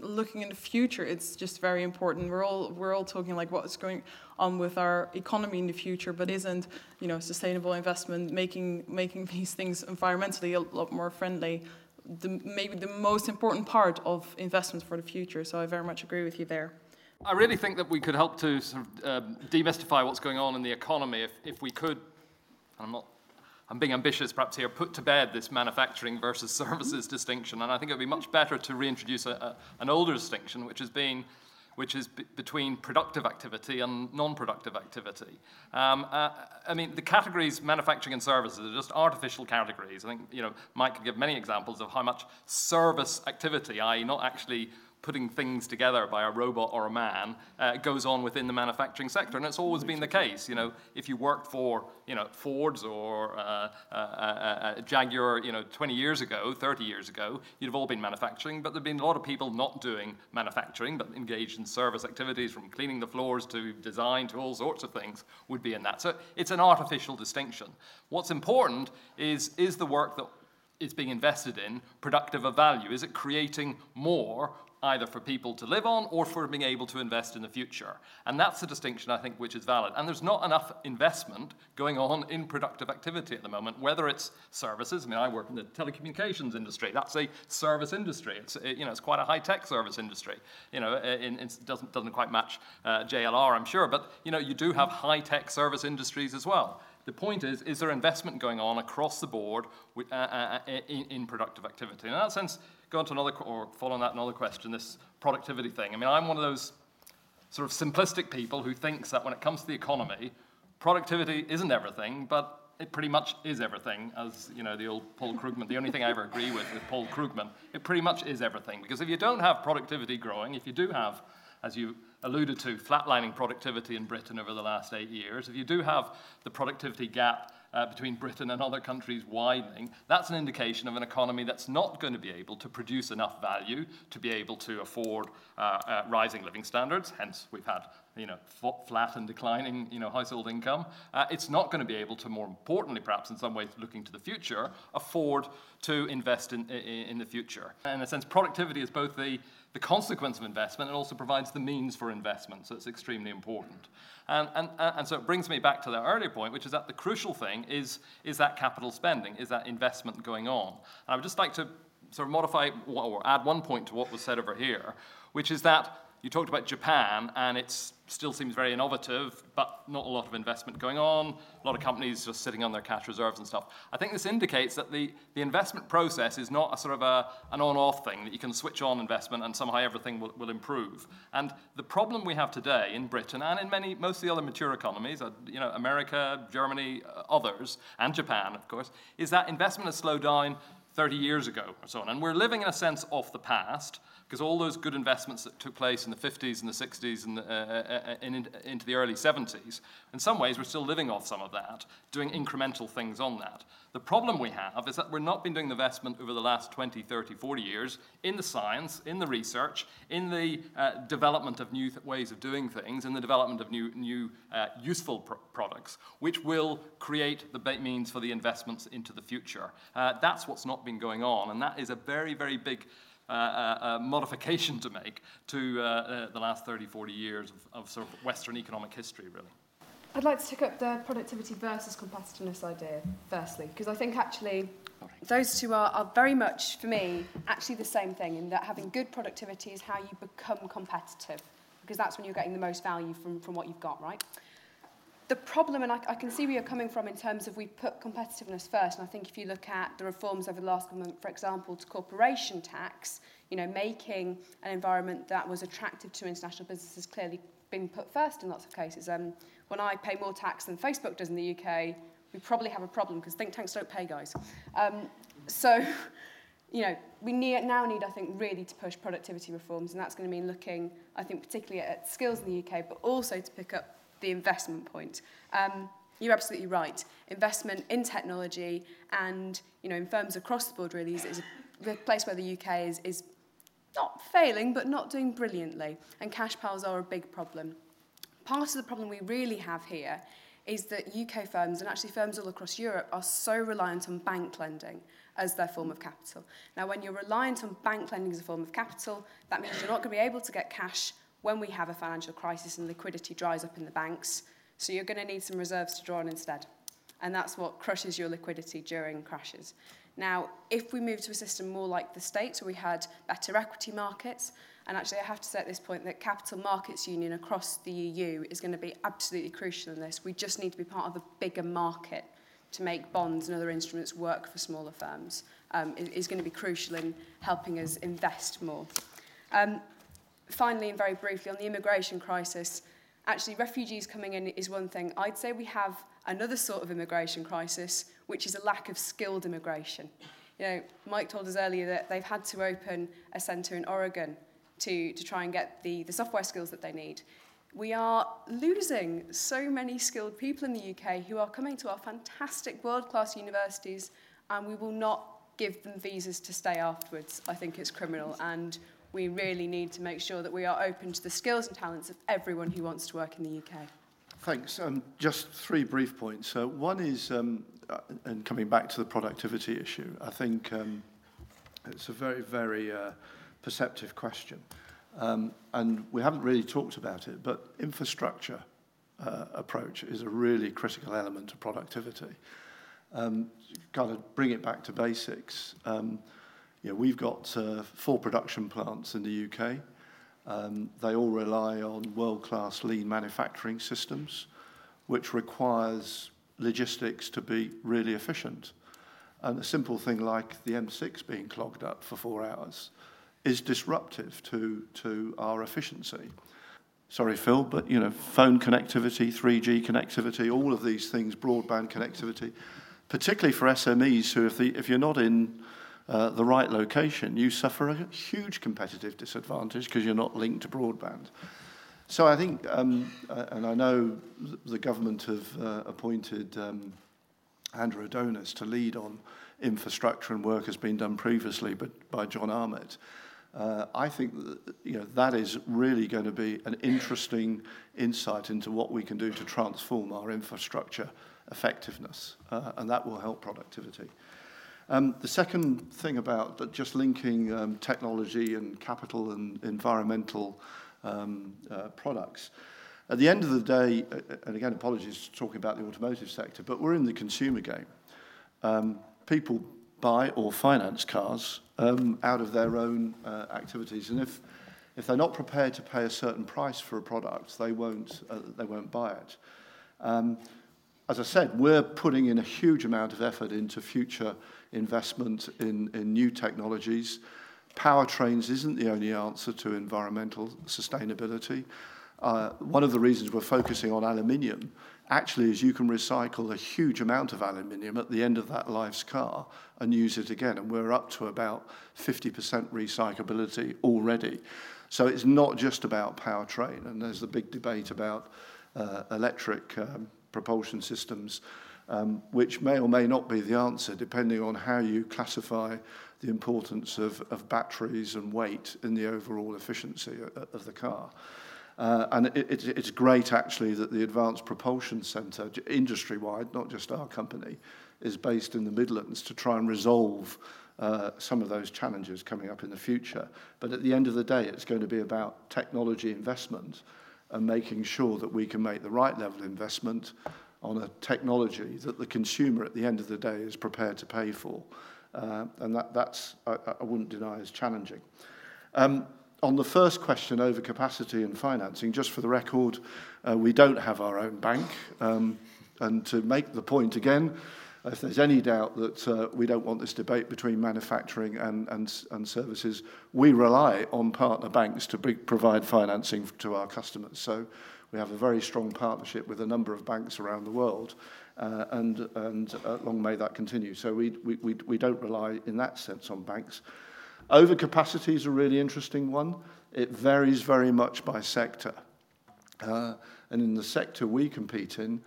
looking in the future. It's just very important. We're all we're all talking like what is going on with our economy in the future, but isn't you know sustainable investment, making making <laughs> these things environmentally a lot more friendly. The, maybe the most important part of investments for the future. So I very much agree with you there. I really think that we could help to sort of, um, demystify what's going on in the economy if, if we could. I'm not I'm being ambitious perhaps here, put to bed this manufacturing versus <laughs> services distinction. And I think it would be much better to reintroduce a, a, an older distinction, which has been which is b- between productive activity and non-productive activity. Um, uh, I mean, the categories manufacturing and services are just artificial categories. I think you know Mike could give many examples of how much service activity, i.e., not actually putting things together by a robot or a man uh, goes on within the manufacturing sector. And it's always been the case. You know, if you worked for, you know, Fords or uh, uh, uh, uh Jaguar, you know, 20 years ago, 30 years ago, you'd have all been manufacturing. But there've been a lot of people not doing manufacturing, but engaged in service activities from cleaning the floors to design to all sorts of things would be in that. So it's an artificial distinction. What's important is, is the work that is being invested in productive of value? Is it creating more either for people to live on or for being able to invest in the future. And that's a distinction, I think, which is valid. And there's not enough investment going on in productive activity at the moment, whether it's services. I mean, I work in the telecommunications industry. That's a service industry. It's, you know, it's quite a high-tech service industry. You know, it doesn't, doesn't quite match uh, JLR, I'm sure, but, you know, you do have high-tech service industries as well. The point is, is there investment going on across the board uh, uh, uh in, in, productive activity? And in that sense, go on to another, or follow on that another question, this productivity thing. I mean, I'm one of those sort of simplistic people who thinks that when it comes to the economy, productivity isn't everything, but it pretty much is everything, as you know, the old Paul Krugman. The only thing I ever agree with with Paul Krugman, it pretty much is everything. Because if you don't have productivity growing, if you do have, as you alluded to, flatlining productivity in Britain over the last eight years, if you do have the productivity gap uh, between Britain and other countries widening, that's an indication of an economy that's not going to be able to produce enough value to be able to afford uh, uh, rising living standards. Hence, we've had you know, flat and declining you know, household income. Uh, it's not going to be able to, more importantly, perhaps in some ways looking to the future, afford to invest in, in, in the future. In a sense, productivity is both the the consequence of investment and also provides the means for investment. So it's extremely important. And, and, and so it brings me back to that earlier point, which is that the crucial thing is, is that capital spending, is that investment going on. And I would just like to sort of modify or add one point to what was said over here, which is that you talked about Japan, and it still seems very innovative, but not a lot of investment going on, a lot of companies just sitting on their cash reserves and stuff. I think this indicates that the, the investment process is not a sort of a, an on-off thing, that you can switch on investment and somehow everything will, will improve. And the problem we have today in Britain and in many, most of the other mature economies, uh, you know, America, Germany, uh, others, and Japan, of course, is that investment has slowed down 30 years ago or so on. And we're living in a sense off the past, because all those good investments that took place in the 50s and the 60s and, uh, uh, uh in, into the early 70s, in some ways we're still living off some of that, doing incremental things on that. The problem we have is that we're not been doing the investment over the last 20, 30, 40 years in the science, in the research, in the uh, development of new th- ways of doing things, in the development of new, new uh, useful pr- products, which will create the means for the investments into the future. That's what's not been going on, and that is a very, very big uh, uh, uh modification to make to uh, the last 30, 40 years of, of sort of Western economic history, really. I'd like to take up the productivity versus competitiveness idea, firstly, because I think actually those two are, are very much, for me, actually the same thing in that having good productivity is how you become competitive, because that's when you're getting the most value from, from what you've got, right? The problem, and I, I can see where you're coming from in terms of we put competitiveness first, and I think if you look at the reforms over the last government, for example, to corporation tax, you know, making an environment that was attractive to international businesses clearly being put first in lots of cases. Um, when I pay more tax than Facebook does in the UK, we probably have a problem because think tanks don't pay, guys. Um, so, <laughs> you know, we need, now need, I think, really to push productivity reforms, and that's going to mean looking, I think, particularly at skills in the UK, but also to pick up the investment point. Um, you're absolutely right. Investment in technology and you know in firms across the board really is, is the place where the UK is is not failing but not doing brilliantly. And cash piles are a big problem. Part of the problem we really have here is that UK firms and actually firms all across Europe are so reliant on bank lending as their form of capital. Now, when you're reliant on bank lending as a form of capital, that means you're not going to be able to get cash when we have a financial crisis and liquidity dries up in the banks. So you're going to need some reserves to draw on instead. And that's what crushes your liquidity during crashes. Now, if we move to a system more like the States, where we had better equity markets, and actually I have to say at this point that Capital Markets Union across the EU is going to be absolutely crucial in this. We just need to be part of a bigger market to make bonds and other instruments work for smaller firms um, is, is going to be crucial in helping us invest more. Um, finally, and very briefly, on the immigration crisis, actually, refugees coming in is one thing. I'd say we have another sort of immigration crisis, which is a lack of skilled immigration. You know, Mike told us earlier that they've had to open a centre in Oregon to, to try and get the, the software skills that they need. We are losing so many skilled people in the UK who are coming to our fantastic world-class universities and we will not give them visas to stay afterwards. I think it's criminal and we really need to make sure that we are open to the skills and talents of everyone who wants to work in the UK. Thanks. Um, just three brief points. Uh, one is, um, uh, and coming back to the productivity issue, I think um, it's a very, very uh, perceptive question. Um, and we haven't really talked about it, but infrastructure uh, approach is a really critical element of productivity. Um, kind of bring it back to basics. Know, we've got uh, four production plants in the UK. Um, they all rely on world-class lean manufacturing systems, which requires logistics to be really efficient. And a simple thing like the M6 being clogged up for four hours is disruptive to, to our efficiency. Sorry, Phil, but you know, phone connectivity, 3G connectivity, all of these things, broadband connectivity, particularly for SMEs who, if, the, if you're not in uh, the right location, you suffer a huge competitive disadvantage because you're not linked to broadband. So I think, um, uh, and I know the government have uh, appointed um, Andrew Adonis to lead on infrastructure and work has been done previously but by John Armitt. Uh, I think that, you know, that is really going to be an interesting insight into what we can do to transform our infrastructure effectiveness, uh, and that will help productivity. Um, the second thing about that just linking um, technology and capital and environmental um, uh, products. At the end of the day, and again, apologies talking about the automotive sector, but we're in the consumer game. Um, people buy or finance cars um, out of their own uh, activities, and if if they're not prepared to pay a certain price for a product, they won't uh, they won't buy it. Um, as I said, we're putting in a huge amount of effort into future investment in, in new technologies. Powertrains isn't the only answer to environmental sustainability. Uh, one of the reasons we're focusing on aluminium actually is you can recycle a huge amount of aluminium at the end of that life's car and use it again. And we're up to about 50% recyclability already. So it's not just about powertrain. And there's the big debate about uh, electric um, propulsion systems um, which may or may not be the answer depending on how you classify the importance of, of batteries and weight in the overall efficiency of, of the car. Uh, and it, it, it's great actually that the Advanced Propulsion Centre, industry-wide, not just our company, is based in the Midlands to try and resolve uh, some of those challenges coming up in the future. But at the end of the day, it's going to be about technology investment and making sure that we can make the right level investment on a technology that the consumer at the end of the day is prepared to pay for. Uh, and that, that's, I, I wouldn't deny, is challenging. Um, on the first question over capacity and financing, just for the record, uh, we don't have our own bank. Um, and to make the point again, if there's any doubt that uh, we don't want this debate between manufacturing and, and, and services, we rely on partner banks to provide financing to our customers. So we have a very strong partnership with a number of banks around the world, uh, and, and uh, long may that continue. So we, we, we, we don't rely in that sense on banks. Overcapacity is a really interesting one. It varies very much by sector. Uh, and in the sector we compete in,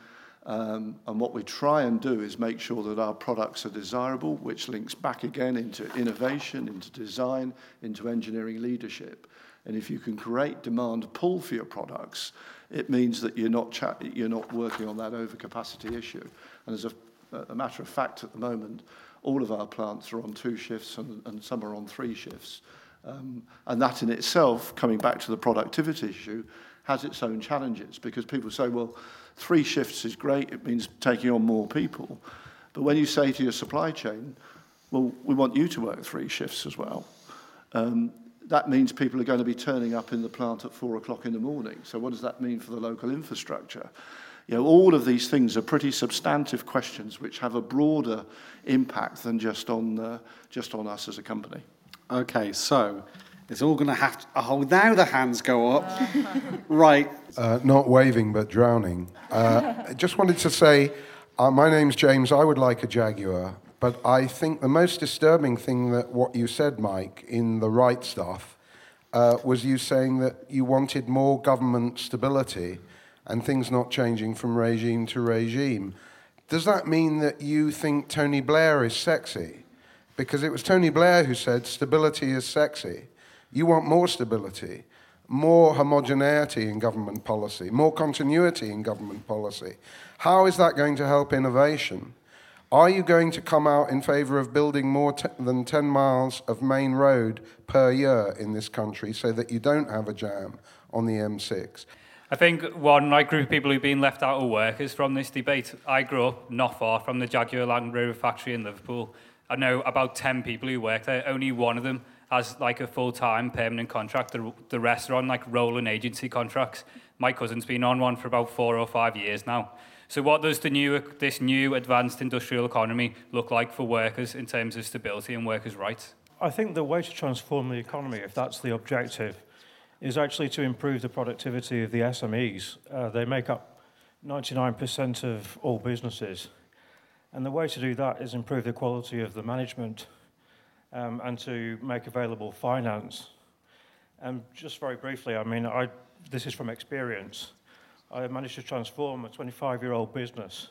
um, and what we try and do is make sure that our products are desirable, which links back again into innovation, into design, into engineering leadership. And if you can create demand pull for your products, it means that you're not, you're not working on that overcapacity issue. And as a, a matter of fact, at the moment, all of our plants are on two shifts and, and some are on three shifts. Um, and that in itself, coming back to the productivity issue, has its own challenges because people say, well, three shifts is great, it means taking on more people. But when you say to your supply chain, well, we want you to work three shifts as well, um, that means people are going to be turning up in the plant at four o'clock in the morning. So what does that mean for the local infrastructure? You know, all of these things are pretty substantive questions which have a broader impact than just on, uh, just on us as a company. Okay, so it's all going to have to. Oh, now the hands go up. <laughs> right. Uh, not waving, but drowning. Uh, I just wanted to say uh, my name's James. I would like a Jaguar. But I think the most disturbing thing that what you said, Mike, in the right stuff, uh, was you saying that you wanted more government stability and things not changing from regime to regime. Does that mean that you think Tony Blair is sexy? Because it was Tony Blair who said stability is sexy. You want more stability, more homogeneity in government policy, more continuity in government policy. How is that going to help innovation? Are you going to come out in favour of building more te- than 10 miles of main road per year in this country so that you don't have a jam on the M6? I think one like group of people who've been left out of work is from this debate. I grew up not far from the Jaguar Land Rover factory in Liverpool. I know about 10 people who work there. Only one of them has like a full-time permanent contract. The, the rest are on like rolling agency contracts. My cousin's been on one for about four or five years now. So what does the new, this new advanced industrial economy look like for workers in terms of stability and workers' rights? I think the way to transform the economy, if that's the objective, is actually to improve the productivity of the SMEs. Uh, they make up 99% of all businesses. And the way to do that is improve the quality of the management um, and to make available finance. And just very briefly, I mean, I, this is from experience. I managed to transform a 25-year-old business,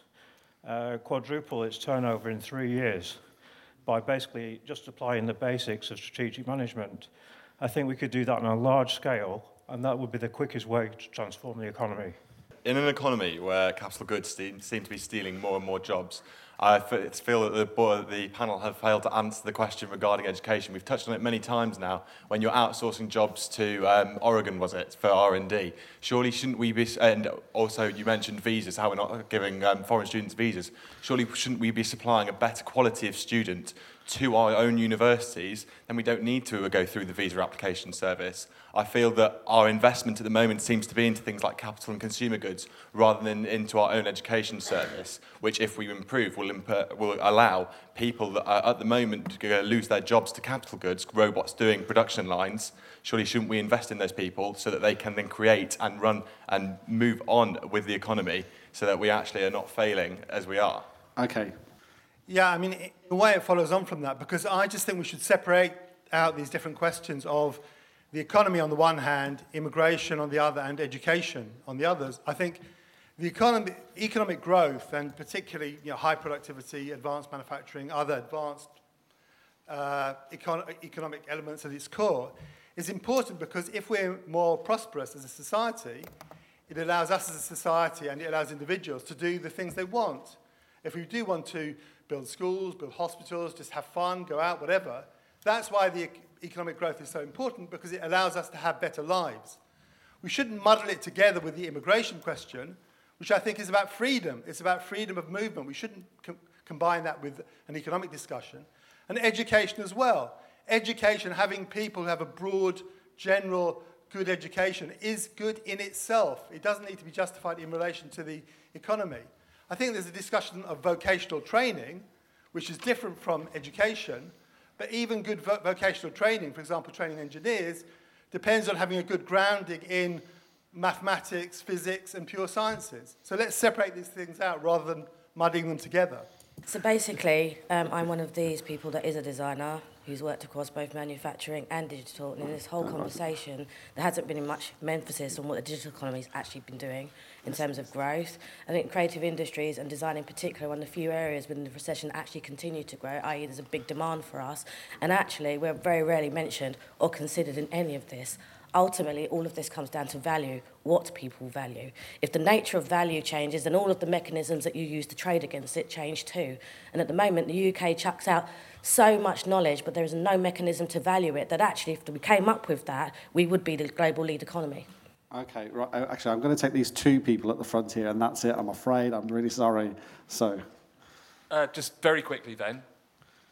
uh, quadruple its turnover in three years by basically just applying the basics of strategic management. I think we could do that on a large scale, and that would be the quickest way to transform the economy. In an economy where capital goods seem, to be stealing more and more jobs, I feel that the, the panel have failed to answer the question regarding education. We've touched on it many times now. When you're outsourcing jobs to um, Oregon, was it, for R&D, surely shouldn't we be, and also you mentioned visas, how we're not giving um, foreign students visas, surely shouldn't we be supplying a better quality of student to our own universities, then we don't need to go through the visa application service. I feel that our investment at the moment seems to be into things like capital and consumer goods rather than into our own education service, which, if we improve, will, imp- will allow people that are at the moment lose their jobs to capital goods, robots doing production lines. Surely, shouldn't we invest in those people so that they can then create and run and move on with the economy so that we actually are not failing as we are? Okay, Yeah, I mean, in a way it follows on from that because I just think we should separate out these different questions of the economy on the one hand, immigration on the other, and education on the others. I think the economy, economic growth, and particularly you know, high productivity, advanced manufacturing, other advanced uh, econ- economic elements at its core, is important because if we're more prosperous as a society, it allows us as a society and it allows individuals to do the things they want. If we do want to build schools, build hospitals, just have fun, go out, whatever. That's why the economic growth is so important because it allows us to have better lives. We shouldn't muddle it together with the immigration question, which I think is about freedom. It's about freedom of movement. We shouldn't com- combine that with an economic discussion. And education as well. Education, having people who have a broad, general, good education, is good in itself. It doesn't need to be justified in relation to the economy. I think there's a discussion of vocational training, which is different from education, but even good vo- vocational training, for example, training engineers, depends on having a good grounding in mathematics, physics, and pure sciences. So let's separate these things out rather than mudding them together. So basically, um, I'm one of these people that is a designer who's worked across both manufacturing and digital. And in this whole conversation, there hasn't been much emphasis on what the digital economy has actually been doing in terms of growth. I think creative industries and design in particular are one of the few areas within the recession actually continue to grow, i.e. there's a big demand for us. And actually, we're very rarely mentioned or considered in any of this ultimately all of this comes down to value what people value if the nature of value changes then all of the mechanisms that you use to trade against it change too and at the moment the uk chucks out so much knowledge but there is no mechanism to value it that actually if we came up with that we would be the global lead economy Okay, right. uh, Actually, I'm going to take these two people at the front here, and that's it. I'm afraid. I'm really sorry. So, Uh, just very quickly then,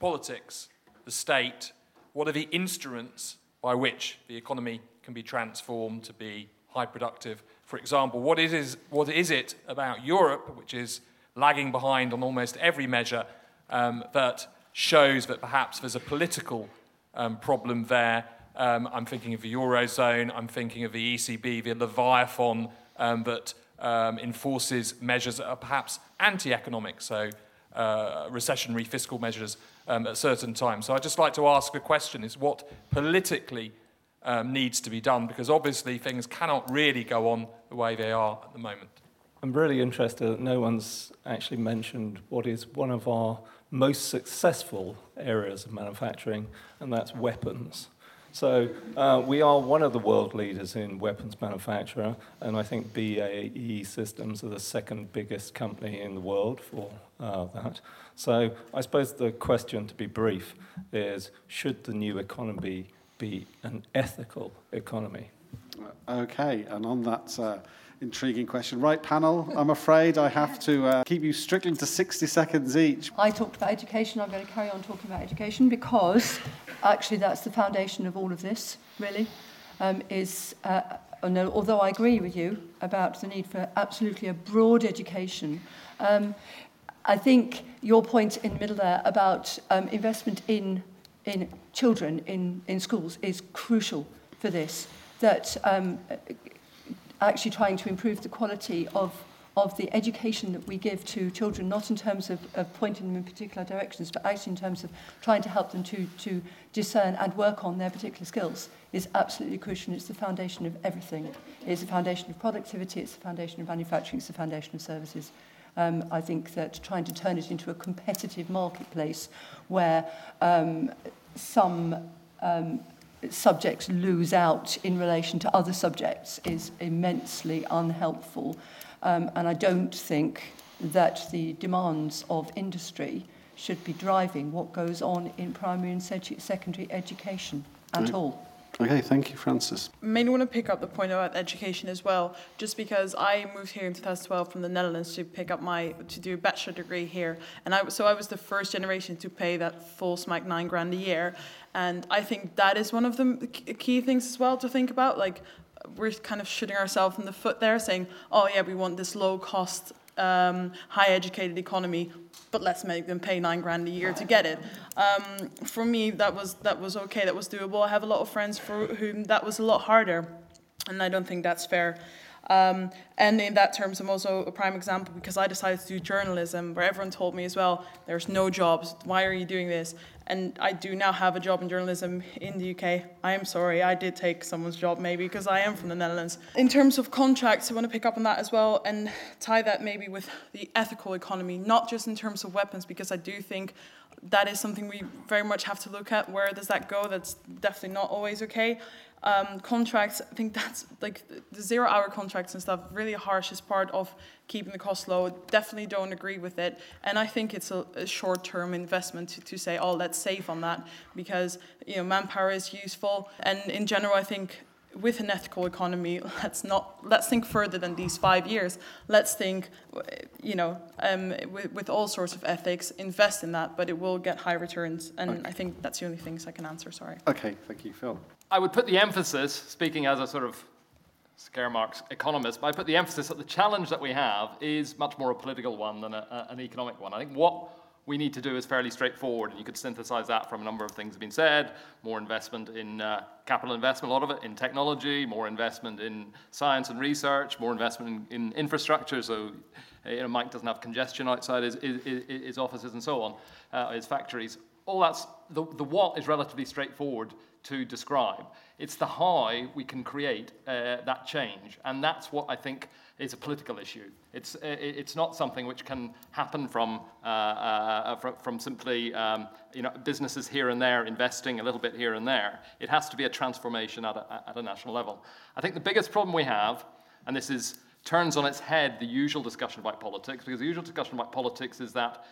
politics, the state, what are the instruments by which the economy can be transformed to be high productive? For example, what is, what is it about Europe, which is lagging behind on almost every measure, um, that shows that perhaps there's a political um, problem there? Um, I'm thinking of the Eurozone, I'm thinking of the ECB, the Leviathan um, that um, enforces measures that are perhaps anti economic, so uh, recessionary fiscal measures um, at certain times. So I'd just like to ask a question is what politically um, needs to be done? Because obviously things cannot really go on the way they are at the moment. I'm really interested that no one's actually mentioned what is one of our most successful areas of manufacturing, and that's weapons. So uh, we are one of the world leaders in weapons manufacture, and I think BAE Systems are the second biggest company in the world for uh, that. So I suppose the question, to be brief, is should the new economy be an ethical economy? Okay, and on that uh, intriguing question, right, panel, I'm afraid I have to uh, keep you strictly to 60 seconds each. I talked about education. I'm going to carry on talking about education because actually that's the foundation of all of this, really. Um, is uh, although I agree with you about the need for absolutely a broad education, um, I think your point in the middle there about um, investment in in children in, in schools is crucial for this. That um, actually trying to improve the quality of of the education that we give to children, not in terms of, of pointing them in particular directions, but actually in terms of trying to help them to, to discern and work on their particular skills is absolutely crucial. It's the foundation of everything. It's the foundation of productivity, it's the foundation of manufacturing, it's the foundation of services. Um, I think that trying to turn it into a competitive marketplace where um, some um, subjects lose out in relation to other subjects is immensely unhelpful. Um, and I don't think that the demands of industry should be driving what goes on in primary and secondary education at mm. all. Okay, thank you, Frances. I mainly want to pick up the point about education as well, just because I moved here in 2012 from the Netherlands to pick up my to do a bachelor degree here, and I so I was the first generation to pay that full smack nine grand a year, and I think that is one of the key things as well to think about. Like we're kind of shooting ourselves in the foot there, saying, "Oh yeah, we want this low cost." Um, high educated economy, but let's make them pay nine grand a year to get it. Um, for me, that was that was okay. That was doable. I have a lot of friends for whom that was a lot harder, and I don't think that's fair. Um, and in that terms, I'm also a prime example because I decided to do journalism, where everyone told me as well, there's no jobs. Why are you doing this? And I do now have a job in journalism in the UK. I am sorry, I did take someone's job maybe because I am from the Netherlands. In terms of contracts, I want to pick up on that as well and tie that maybe with the ethical economy, not just in terms of weapons, because I do think that is something we very much have to look at. Where does that go? That's definitely not always okay. Um, contracts, I think that's like the zero hour contracts and stuff, really harsh as part of keeping the cost low. Definitely don't agree with it. And I think it's a, a short term investment to, to say, oh, let's save on that because, you know, manpower is useful. And in general, I think with an ethical economy, <laughs> let's not let's think further than these five years. Let's think, you know, um, with, with all sorts of ethics, invest in that, but it will get high returns. And I think that's the only things I can answer. Sorry. Okay, thank you, Phil. I would put the emphasis, speaking as a sort of scare marks economist, but I put the emphasis that the challenge that we have is much more a political one than a, a, an economic one. I think what we need to do is fairly straightforward, and you could synthesize that from a number of things that have been said. More investment in uh, capital investment, a lot of it in technology, more investment in science and research, more investment in, in infrastructure, so you know, Mike doesn't have congestion outside his, his, his offices and so on, uh, his factories. All that's, the, the what is relatively straightforward to describe. It's the how we can create uh, that change, and that's what I think is a political issue. It's, uh, it's not something which can happen from, uh, uh, from, from simply um, you know, businesses here and there investing a little bit here and there. It has to be a transformation at a, at a national level. I think the biggest problem we have, and this is, turns on its head the usual discussion about politics, because the usual discussion about politics is that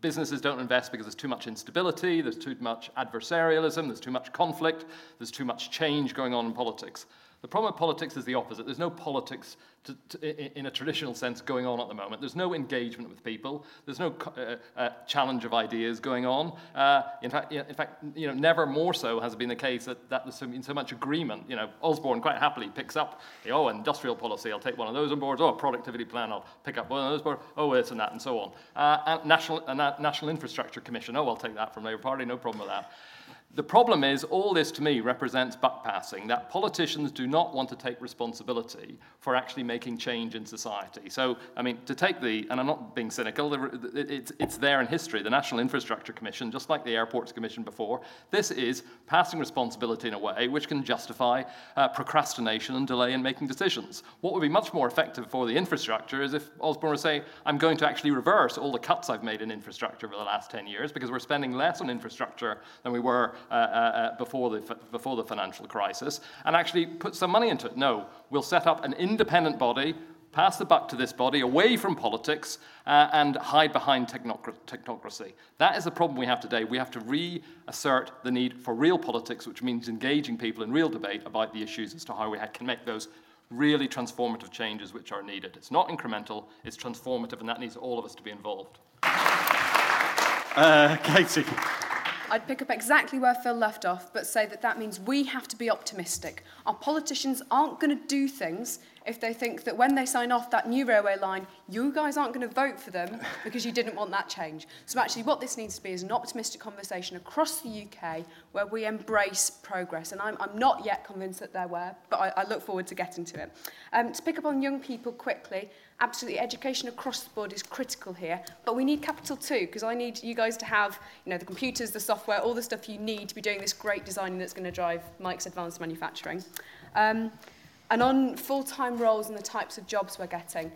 businesses don't invest because there's too much instability, there's too much adversarialism, there's too much conflict, there's too much change going on in politics. The problem with politics is the opposite. There's no politics to, to, in a traditional sense going on at the moment. There's no engagement with people. There's no uh, uh, challenge of ideas going on. Uh, in fact, in fact, you know, never more so has it been the case that, that there's been so much agreement. You know, Osborne quite happily picks up, oh, industrial policy, I'll take one of those on board. Oh, productivity plan, I'll pick up one of those board. Oh, this and that, and so on. Uh, and national, uh, national Infrastructure Commission, oh, I'll take that from Labour Party, no problem with that. The problem is, all this to me represents buck passing, that politicians do not want to take responsibility for actually making change in society. So, I mean, to take the, and I'm not being cynical, it's, it's there in history, the National Infrastructure Commission, just like the Airports Commission before, this is passing responsibility in a way which can justify uh, procrastination and delay in making decisions. What would be much more effective for the infrastructure is if Osborne to say, I'm going to actually reverse all the cuts I've made in infrastructure over the last 10 years because we're spending less on infrastructure than we were uh, uh, before, the, before the financial crisis and actually put some money into it. No, we'll set up an independent body pass the buck to this body, away from politics, uh, and hide behind technocracy. That is the problem we have today. We have to reassert the need for real politics, which means engaging people in real debate about the issues as to how we can make those really transformative changes which are needed. It's not incremental, it's transformative, and that needs all of us to be involved. Uh, Katie. I'd pick up exactly where Phil left off, but say that that means we have to be optimistic. Our politicians aren't going to do things if they think that when they sign off that new railway line, you guys aren't going to vote for them because you didn't want that change. So actually what this needs to be is an optimistic conversation across the UK where we embrace progress. And I'm, I'm not yet convinced that there were, but I, I look forward to getting to it. Um, to pick up on young people quickly, absolutely education across the board is critical here but we need capital too because I need you guys to have you know the computers the software all the stuff you need to be doing this great designing that's going to drive Mike's advanced manufacturing um, and on full-time roles and the types of jobs we're getting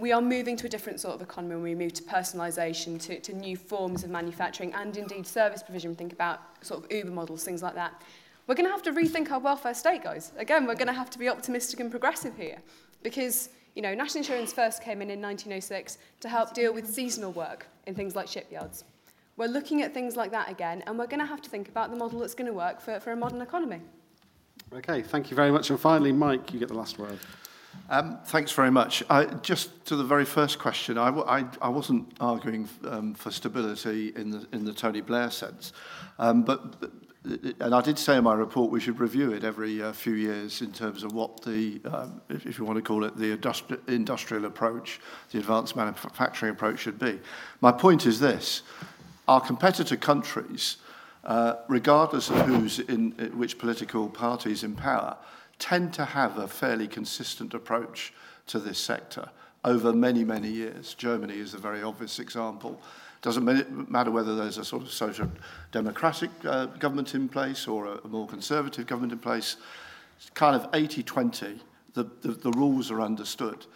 we are moving to a different sort of economy when we move to personalisation, to, to new forms of manufacturing and indeed service provision. Think about sort of Uber models, things like that. We're going to have to rethink our welfare state, guys. Again, we're going to have to be optimistic and progressive here because You know, national insurance first came in in 1906 to help deal with seasonal work in things like shipyards. We're looking at things like that again, and we're going to have to think about the model that's going to work for, for a modern economy. Okay, thank you very much. And finally, Mike, you get the last word. Um, thanks very much. I, just to the very first question, I, I, I wasn't arguing um, for stability in the, in the Tony Blair sense, um, but, but and I did say in my report we should review it every uh, few years in terms of what the, um, if, if you want to call it, the industri industrial approach, the advanced manufacturing approach should be. My point is this, our competitor countries, uh, regardless of who's in, in which political parties in power, tend to have a fairly consistent approach to this sector over many, many years. Germany is a very obvious example. Doesn't matter whether there's a sort of social democratic uh, government in place or a, a more conservative government in place. It's kind of 80-20, the, the, the rules are understood.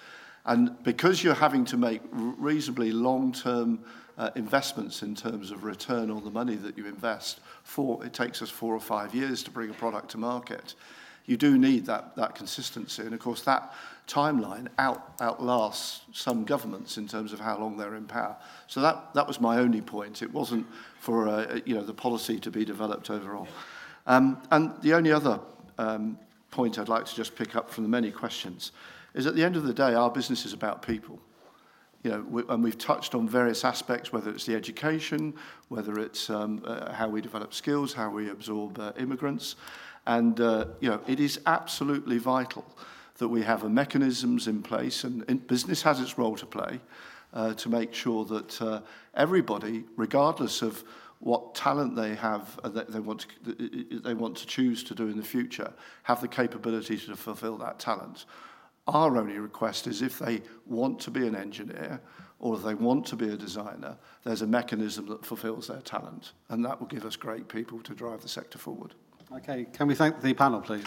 And because you're having to make reasonably long-term uh, investments in terms of return on the money that you invest, for, it takes us four or five years to bring a product to market. You do need that, that consistency. And of course, that timeline out, outlasts some governments in terms of how long they're in power. So that, that was my only point. It wasn't for uh, you know, the policy to be developed overall. Um, and the only other um, point I'd like to just pick up from the many questions is at the end of the day, our business is about people. You know, we, and we've touched on various aspects, whether it's the education, whether it's um, uh, how we develop skills, how we absorb uh, immigrants, and uh, you know, it is absolutely vital that we have mechanisms in place, and business has its role to play, uh, to make sure that uh, everybody, regardless of what talent they have uh, that they want to, they want to choose to do in the future, have the capability to fulfill that talent. Our only request is if they want to be an engineer or if they want to be a designer, there's a mechanism that fulfills their talent, and that will give us great people to drive the sector forward. Okay, can we thank the panel, please?